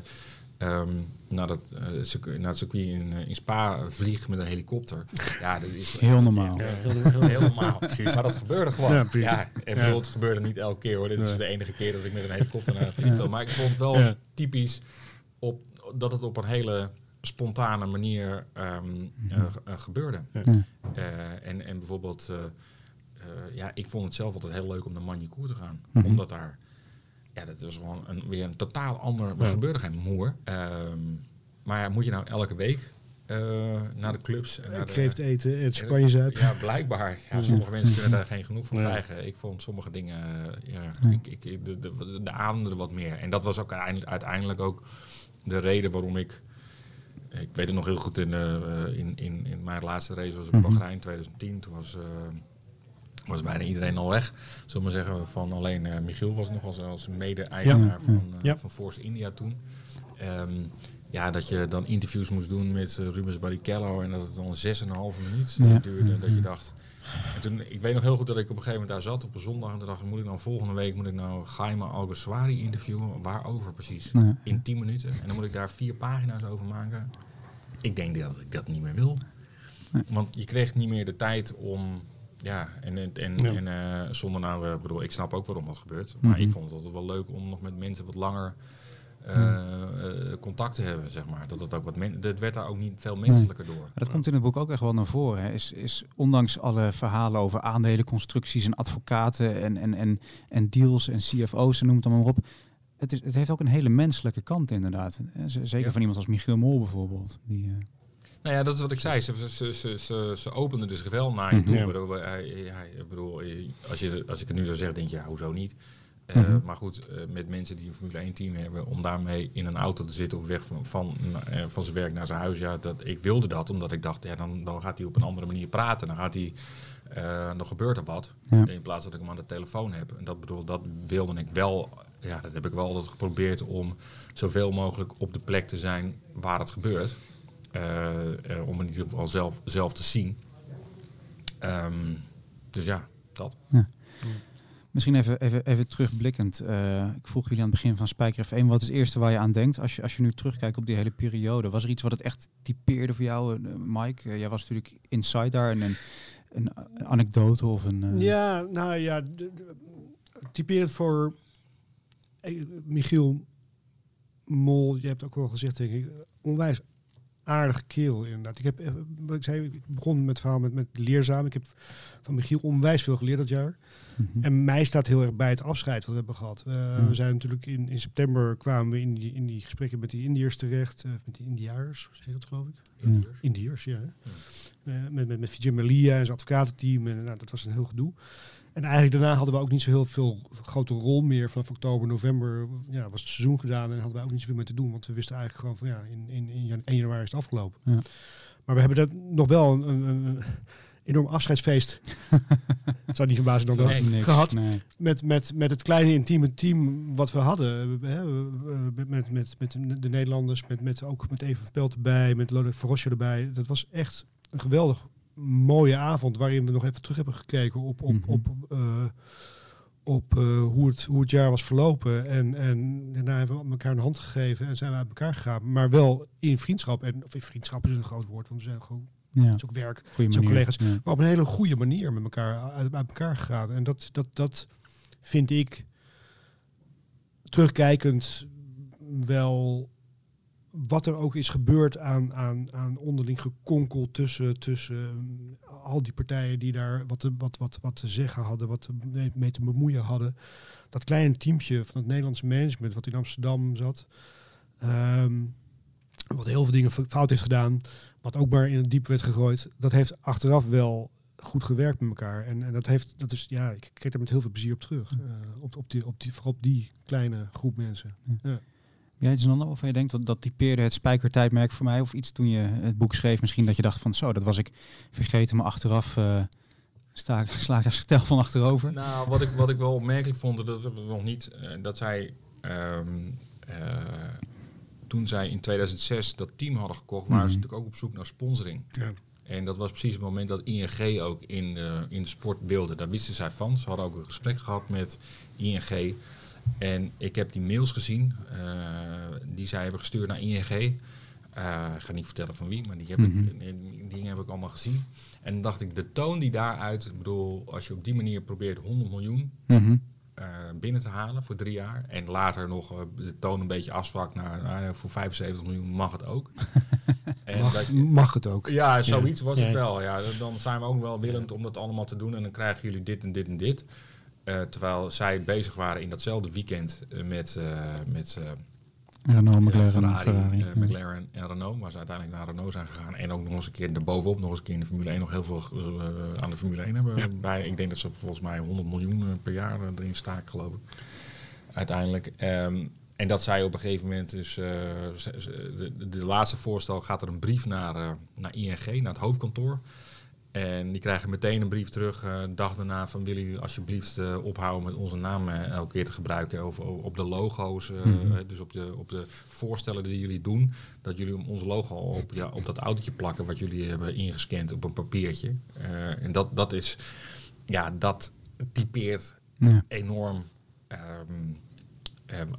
ehm, naar, dat eh, circuit, naar het circuit in, eh, in Spa vlieg met een helikopter. Ja, dat is Heel normaal. Ja, heel- heel- heel normaal. Maar dat gebeurde gewoon. Ja, en Ja. bedoel, het gebeurde niet elke keer hoor. Dit is de enige keer dat ik met een helikopter naar een vliegveld. Maar ik vond het wel Ja. typisch op, dat het op een hele spontane manier ehm, Mhm. eh, ge- gebeurde. Eh, en, en bijvoorbeeld, eh, eh, ja, ik vond het zelf altijd heel leuk om naar Magny-Cours te gaan. Mhm. Omdat daar, ja, dat was gewoon een, weer een totaal ander, er Ja. gebeurde geen moer. Ehm, maar ja, moet je nou elke week eh, naar de clubs? En naar de, Kreeft eten en champagne zuipen. ja, blijkbaar. Ja, sommige mensen kunnen daar geen genoeg van Ja. krijgen. Ik vond sommige dingen, eh, ja, Ja. ik, ik, de, de, de ademde er wat meer. En dat was ook uiteindelijk, uiteindelijk ook de reden waarom ik, ik weet het nog heel goed, in, eh, in, in, in mijn laatste race was in Mhm. Bahrein 2010. Toen was, was bijna iedereen al weg. Zullen we zeggen, van alleen eh, Michiel was nog als, als mede-eigenaar Ja. van, eh, Ja. van Force India toen. Ehm, ja, dat je dan interviews moest doen met eh, Rubens Barrichello en dat het dan 6,5 minuut Ja. duurde. Dat je dacht. En toen, ik weet nog heel goed dat ik op een gegeven moment daar zat op een zondag en toen dacht ik, moet ik nou volgende week moet ik nou Jaime Alguersuari interviewen? Waarover precies? Ja. In 10 minuten. En dan moet ik daar vier pagina's over maken. Ik denk dat ik dat niet meer wil. Want je kreeg niet meer de tijd om. Ja, en, en, en, Ja. en eh, zonder nou, eh, bedoel, ik snap ook waarom dat gebeurt. Maar Mhm. ik vond het altijd wel leuk om nog met mensen wat langer eh, contact te hebben, zeg maar. Dat het ook wat men, dat werd daar ook niet veel menselijker door. Maar Dat komt in het boek ook echt wel naar voren. Hè. Is, is ondanks alle verhalen over aandelenconstructies en advocaten en, en, en, en deals en CFO's en noem het allemaal maar op. Het, is, het heeft ook een hele menselijke kant inderdaad. Zeker Ja. van iemand als Michiel Mol bijvoorbeeld. Die, Nou ja, dat is wat ik zei. Ze, ze, ze, ze, ze openden dus wel naar je Mhm. toe. Ja. Ik bedoel, ja, ik bedoel, eh, als, je, als ik het nu zou zeggen, denk je, ja, hoezo niet? Mhm. Maar goed, eh, met mensen die een Formule 1 team hebben, om daarmee in een auto te zitten of weg van, van, eh, van zijn werk naar zijn huis. Ja, dat, ik wilde dat, omdat ik dacht, ja, dan, dan gaat hij op een andere manier praten. Dan gaat hij, dan gebeurt er wat. Ja. In plaats dat ik hem aan de telefoon heb. En dat bedoel, dat wilde ik wel, ja, dat heb ik wel altijd geprobeerd om zoveel mogelijk op de plek te zijn waar het gebeurt. Eh, eh, om in ieder geval zelf, zelf te zien. Ehm, dus ja, dat. Misschien even, even, even terugblikkend. Eh, ik vroeg jullie aan het begin van Spijker F1, wat is het eerste waar je aan denkt als je, als je nu terugkijkt op die hele periode? Was er iets wat het echt typeerde voor jou, Mike? Jij was natuurlijk inside daar en een, een, een anekdote of een... eh, Ja, nou ja, typerend voor Michiel Mol, je hebt ook wel gezegd, denk ik, onwijs aardige kerel inderdaad. Ik heb, eh, wat ik zei, ik begon met het verhaal met, met leerzaam. Ik heb van Michiel onwijs veel geleerd dat jaar. mhm. En mij staat heel erg bij het afscheid wat we hebben gehad. Eh, Ja. We zijn natuurlijk in, in september kwamen we in die, in die gesprekken met die Indiërs terecht. eh, met die Indiaars, zeg dat geloof ik? Ja. Indiërs, ja. Eh, met, met, met Vijay Malia en zijn advocatenteam. En nou, dat was een heel gedoe. En eigenlijk daarna hadden we ook niet zo heel veel grote rol meer. Vanaf oktober, november ja, was het seizoen gedaan. En hadden we ook niet zoveel meer te doen. Want we wisten eigenlijk gewoon van ja, in, in, in jan- 1 januari is het afgelopen. Ja. Maar we hebben dat nog wel een, een, een enorm afscheidsfeest. Het zou niet verbazen dan Nee, dat Niks, gehad nee. met, met, met het kleine intieme team wat we hadden. Hè, we- met, met, met de Nederlanders, met, met ook met Even Pelt erbij, met Lodewijk Verrosje erbij. Dat was echt een geweldig mooie avond waarin we nog even terug hebben gekeken op, op, Mhm. op, eh, op eh, hoe, het, hoe het jaar was verlopen. En, en daarna hebben we elkaar een hand gegeven en zijn we uit elkaar gegaan. Maar wel in vriendschap. En, of in vriendschap is een groot woord, want we zijn gewoon, Ja, het is ook werk. manier. collega's. Ja. Maar op een hele goede manier met elkaar uit, uit elkaar gegaan. En dat, dat, dat vind ik terugkijkend wel wat er ook is gebeurd aan, aan, aan onderling gekonkel tussen, tussen um, al die partijen die daar wat, te- wat, wat, wat te zeggen hadden, wat mee, te bemoeien hadden. Dat kleine teamje van het Nederlandse management wat in Amsterdam zat, Ehm, wat heel veel dingen fout heeft gedaan. Wat ook maar in het diep werd gegooid. Dat heeft achteraf wel goed gewerkt met elkaar. En, en dat heeft, dat is, ja, ik kijk daar met heel veel plezier op terug. Uh, op, op, die, op, die, vooral op die kleine groep mensen. Ja. Ja. Jij iets dan of je denkt dat dat typeerde het spijkertijdmerk voor mij of iets toen je het boek schreef misschien dat je dacht van zo dat was ik vergeten maar achteraf uh, sta sla ik daar stel van achterover. Nou wat ik wat ik wel opmerkelijk vond dat we nog niet uh, dat zij um, uh, toen zij in 2006 dat team hadden gekocht waren mm. ze natuurlijk ook op zoek naar sponsoring. Ja. En dat was precies het moment dat ING ook in de, in de sport wilde. Daar wisten zij van. Ze hadden ook een gesprek gehad met ING. En ik heb die mails gezien uh, die zij hebben gestuurd naar ING. Uh, ik ga niet vertellen van wie, maar die, heb mm -hmm. ik, die dingen heb ik allemaal gezien. En dan dacht ik, de toon die daaruit, ik bedoel, als je op die manier probeert 100 miljoen mm -hmm. uh, binnen te halen voor drie jaar. En later nog de toon een beetje afzwakt naar, nou, voor 75 miljoen mag het ook. En mag, je, mag, het ook. Ja, zoiets ja. was het wel. Ja, dan zijn we ook wel willend om dat allemaal te doen. En dan krijgen jullie dit en dit en dit. Uh, terwijl zij bezig waren in datzelfde weekend uh, met, uh, met Renault, McLaren, Ferrari, Ferrari McLaren en Renault. Waar ze uiteindelijk naar Renault zijn gegaan. En ook nog eens een keer erbovenop, nog eens een keer in de Formule 1 nog heel veel aan de Formule 1 hebben. Ja. Bij, ik denk dat ze volgens mij 100 miljoen per jaar erin staken, geloof ik. Uiteindelijk. Um, en dat zij op een gegeven moment dus uh, de, de, laatste voorstel gaat er een brief naar, uh, naar ING, naar het hoofdkantoor. En die krijgen meteen een brief terug, uh, dag daarna, van willen jullie alsjeblieft uh, ophouden met onze naam uh, elke keer te gebruiken. Of op de logo's, mm -hmm. dus op de, op de voorstellen die jullie doen. Dat jullie ons logo op, ja, op dat autootje plakken wat jullie hebben ingescand op een papiertje. en dat, dat is, ja, dat typeert ja. enorm. Um, um,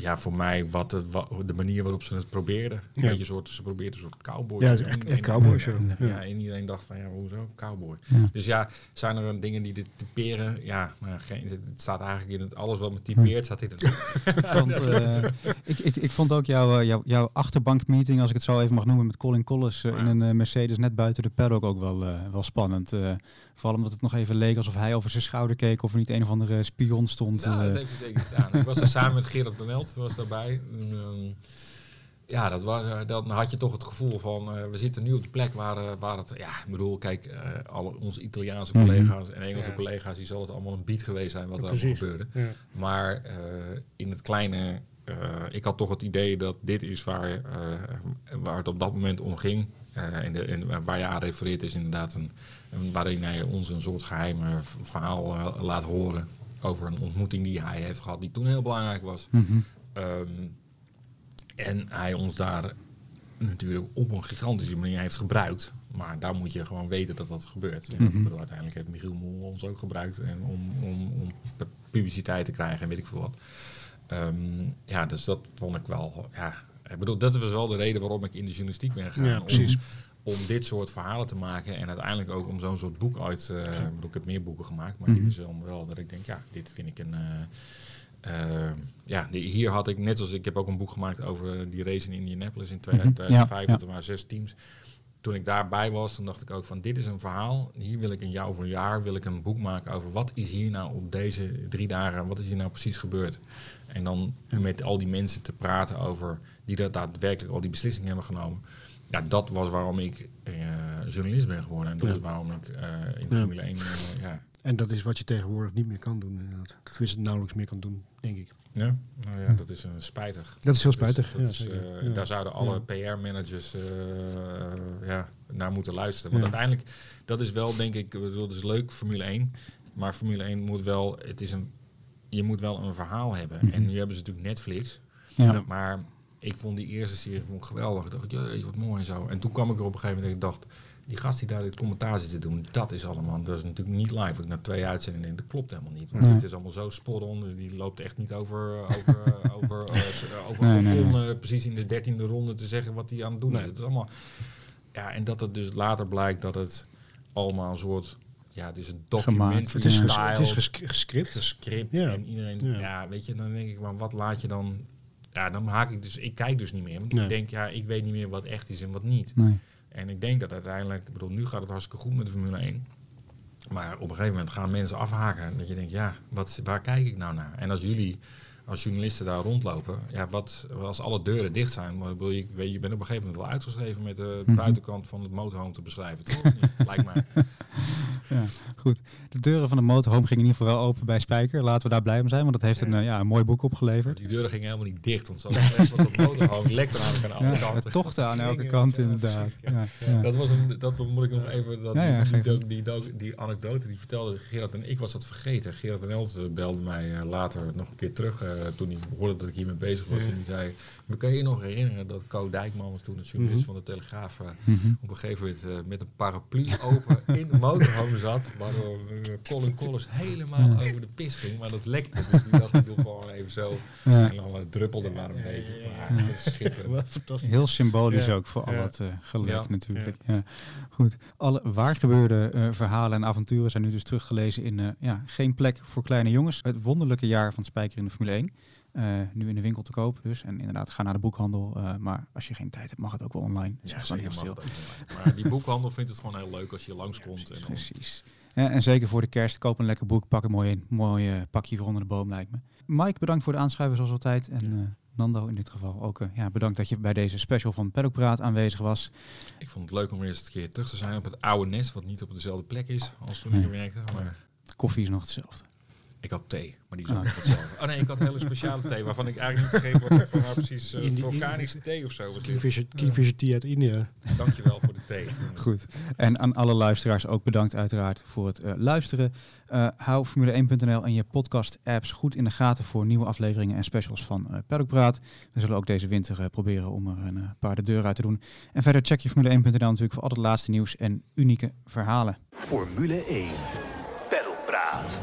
ja, voor mij wat, het, wat de manier waarop ze het probeerden. Een ja. beetje soort, ze probeerden een soort cowboy. Ja, echt, echt cowboy show. Ja. ja. en iedereen dacht van, ja, hoezo cowboy? Ja. Dus ja, zijn er dingen die dit typeren? Ja, maar geen, het staat eigenlijk in het, alles wat me typeert, staat in het ik, vond, uh, ik, ik, ik vond ook jouw, jouw, jouw achterbankmeeting, als ik het zo even mag noemen, met Colin Collis uh, in een uh, Mercedes net buiten de paddock ook wel, wel spannend. vooral omdat het nog even leek alsof hij over zijn schouder keek of er niet een of andere spion stond. Nou, dat heeft hij zeker gedaan. ik was er samen met Gerard Benelt, was daarbij. Um, ja, dat was, dan had je toch het gevoel van, uh, we zitten nu op de plek waar, uh, waar het, ja, ik bedoel, kijk, uh, alle onze Italiaanse Mhm. collega's en Engelse ja. collega's, die zal het allemaal een beat geweest zijn wat er allemaal gebeurde. Ja. Maar in het kleine, ik had toch het idee dat dit is waar, waar het op dat moment om ging. en, de, en waar je aan refereert is inderdaad een, een waarin hij ons een soort geheim verhaal laat horen over een ontmoeting die hij heeft gehad, die toen heel belangrijk was. Mm -hmm. Um, en hij ons daar natuurlijk op een gigantische manier heeft gebruikt. Maar daar moet je gewoon weten dat dat gebeurt. Mm -hmm. bedoel, uiteindelijk heeft Michiel Moel ons ook gebruikt en om, om, om publiciteit te krijgen en weet ik veel wat. Um, ja, dus dat vond ik wel. Ja, ik bedoel, dat was wel de reden waarom ik in de journalistiek ben gegaan. Ja, precies. Om, om dit soort verhalen te maken en uiteindelijk ook om zo'n soort boek uit. Uh, ik, bedoel, ik heb meer boeken gemaakt, maar mm -hmm. dit is wel dat ik denk, ja, dit vind ik een. Uh, ja, die, hier had ik net als ik heb ook een boek gemaakt over die race in Indianapolis in 2005. Ja, ja. Dat waren zes teams. Toen ik daarbij was, toen dacht ik ook van dit is een verhaal. Hier wil ik een jaar een jaar wil ik een boek maken over wat is hier nou op deze drie dagen, wat is hier nou precies gebeurd. En dan ja. met al die mensen te praten over die dat daadwerkelijk al die beslissingen hebben genomen. Ja, dat was waarom ik uh, journalist ben geworden. En dat is waarom ik uh, in de Formule 1 ja, en dat is wat je tegenwoordig niet meer kan doen. Inderdaad. Dat is het nauwelijks meer kan doen, denk ik. Ja, nou ja, ja. dat is uh, spijtig. Dat is heel spijtig. Dat is, dat ja, is, uh, ja. Daar zouden alle PR-managers uh, ja, naar moeten luisteren. Want uiteindelijk, dat is wel, denk ik, dat is leuk, Formule 1. Maar Formule 1 moet wel, het is een, je moet wel een verhaal hebben. Mm -hmm. En nu hebben ze natuurlijk Netflix. Maar ik vond die eerste serie vond ik geweldig. Ik dacht, je wat mooi en zo. En toen kwam ik er op een gegeven moment en ik dacht die gast die daar dit commentaar zit te doen, dat is allemaal, dat is natuurlijk niet live. Ik na twee uitzendingen denk, dat klopt helemaal niet. Want nee. dit is allemaal zo spot on, die loopt echt niet over, over, over, uh, over nee, nee, nee. precies in de dertiende ronde te zeggen wat hij aan het doen is. Het is allemaal, ja, en dat het dus later blijkt dat het allemaal een soort, ja, het is een document. Het is, ges, het is gescript. gescript ja. en iedereen, ja. ja, weet je, dan denk ik, maar wat laat je dan, ja, dan haak ik dus, ik kijk dus niet meer. Want ik denk, ja, ik weet niet meer wat echt is en wat niet. Nee. En ik denk dat uiteindelijk, ik bedoel, nu gaat het hartstikke goed met de Formule 1. Maar op een gegeven moment gaan mensen afhaken. Dat je denkt, ja, wat, waar kijk ik nou naar? En als jullie als journalisten daar rondlopen, ja, wat als alle deuren dicht zijn, maar bedoel, je, weet, je bent op een gegeven moment wel uitgeschreven met de Mhm. buitenkant van het motorhome te beschrijven, toch? Lijkt mij. Ja, goed. De deuren van de motorhome gingen in ieder geval wel open bij Spijker. Laten we daar blij mee zijn, want dat heeft een, eh, ja, een mooi boek opgeleverd. Die deuren gingen helemaal niet dicht, want het motorhome lekte aan alle Ja, kanten. tochten aan elke kant inderdaad. Ja, ja. Dat was een, dat moet ik nog even, dat, die, die, die, die, die anekdote die vertelde Gerard en ik was dat vergeten. Gerard en Elt belde mij eh, later nog een keer terug eh, toen hij hoorde dat ik hiermee bezig was. En die zei, me kan je je nog herinneren dat Co Dijkman was toen een journalist Mhm. van de Telegraaf eh, Mhm. op een gegeven moment eh, met een paraplu open in de motorhome zat. Waardoor eh, Colin Collins helemaal Ja. over de pis ging, maar dat lekte. Dus die dacht ik doe gewoon even zo. Ja. En dan eh, druppelde maar een beetje. Maar dat schitterend. Heel symbolisch Ja, ook voor al eh, geluk ja, natuurlijk. Ja. Goed. Alle waar gebeurde eh, verhalen en avonturen zijn nu dus teruggelezen in eh, ja, Geen plek voor kleine jongens. Het wonderlijke jaar van Spijker in de Formule 1. Eh, nu in de winkel te koop dus. En inderdaad, ga naar de boekhandel. eh, maar als je geen tijd hebt, mag het ook wel online. Ja, heel mag stil. Maar die boekhandel vindt het gewoon heel leuk als je langskomt. en dan- Precies. Ja, en zeker voor de kerst, koop een lekker boek, pak een mooi, mooi eh, pakje voor onder de boom, lijkt me. Mike, bedankt voor de aanschuiven zoals altijd. En Nando in dit geval ook. ja, bedankt dat je bij deze special van Paddock Praat aanwezig was. Ik vond het leuk om eerst een keer terug te zijn op het oude nest, wat niet op dezelfde plek is als toen ik er werkte. Maar Koffie is nog hetzelfde. Ik had thee, maar die is Ah. ook niet hetzelfde. Oh nee, ik had hele speciale thee, waarvan ik eigenlijk niet begreep wat van nou precies eh, In die- vulkanische thee of zo was. Kingfisher, Kingfisher Tea uit India. Dankjewel voor de thee. Goed. En aan alle luisteraars ook bedankt uiteraard voor het eh, luisteren. Eh, hou Formule1.nl en je podcast-apps goed in de gaten voor nieuwe afleveringen en specials van eh Paddock Praat. We zullen ook deze winter eh, proberen om er een eh, paar de deur uit te doen. En verder check je Formule1.nl natuurlijk voor al het laatste nieuws en unieke verhalen. Formule 1. Peddelpraat.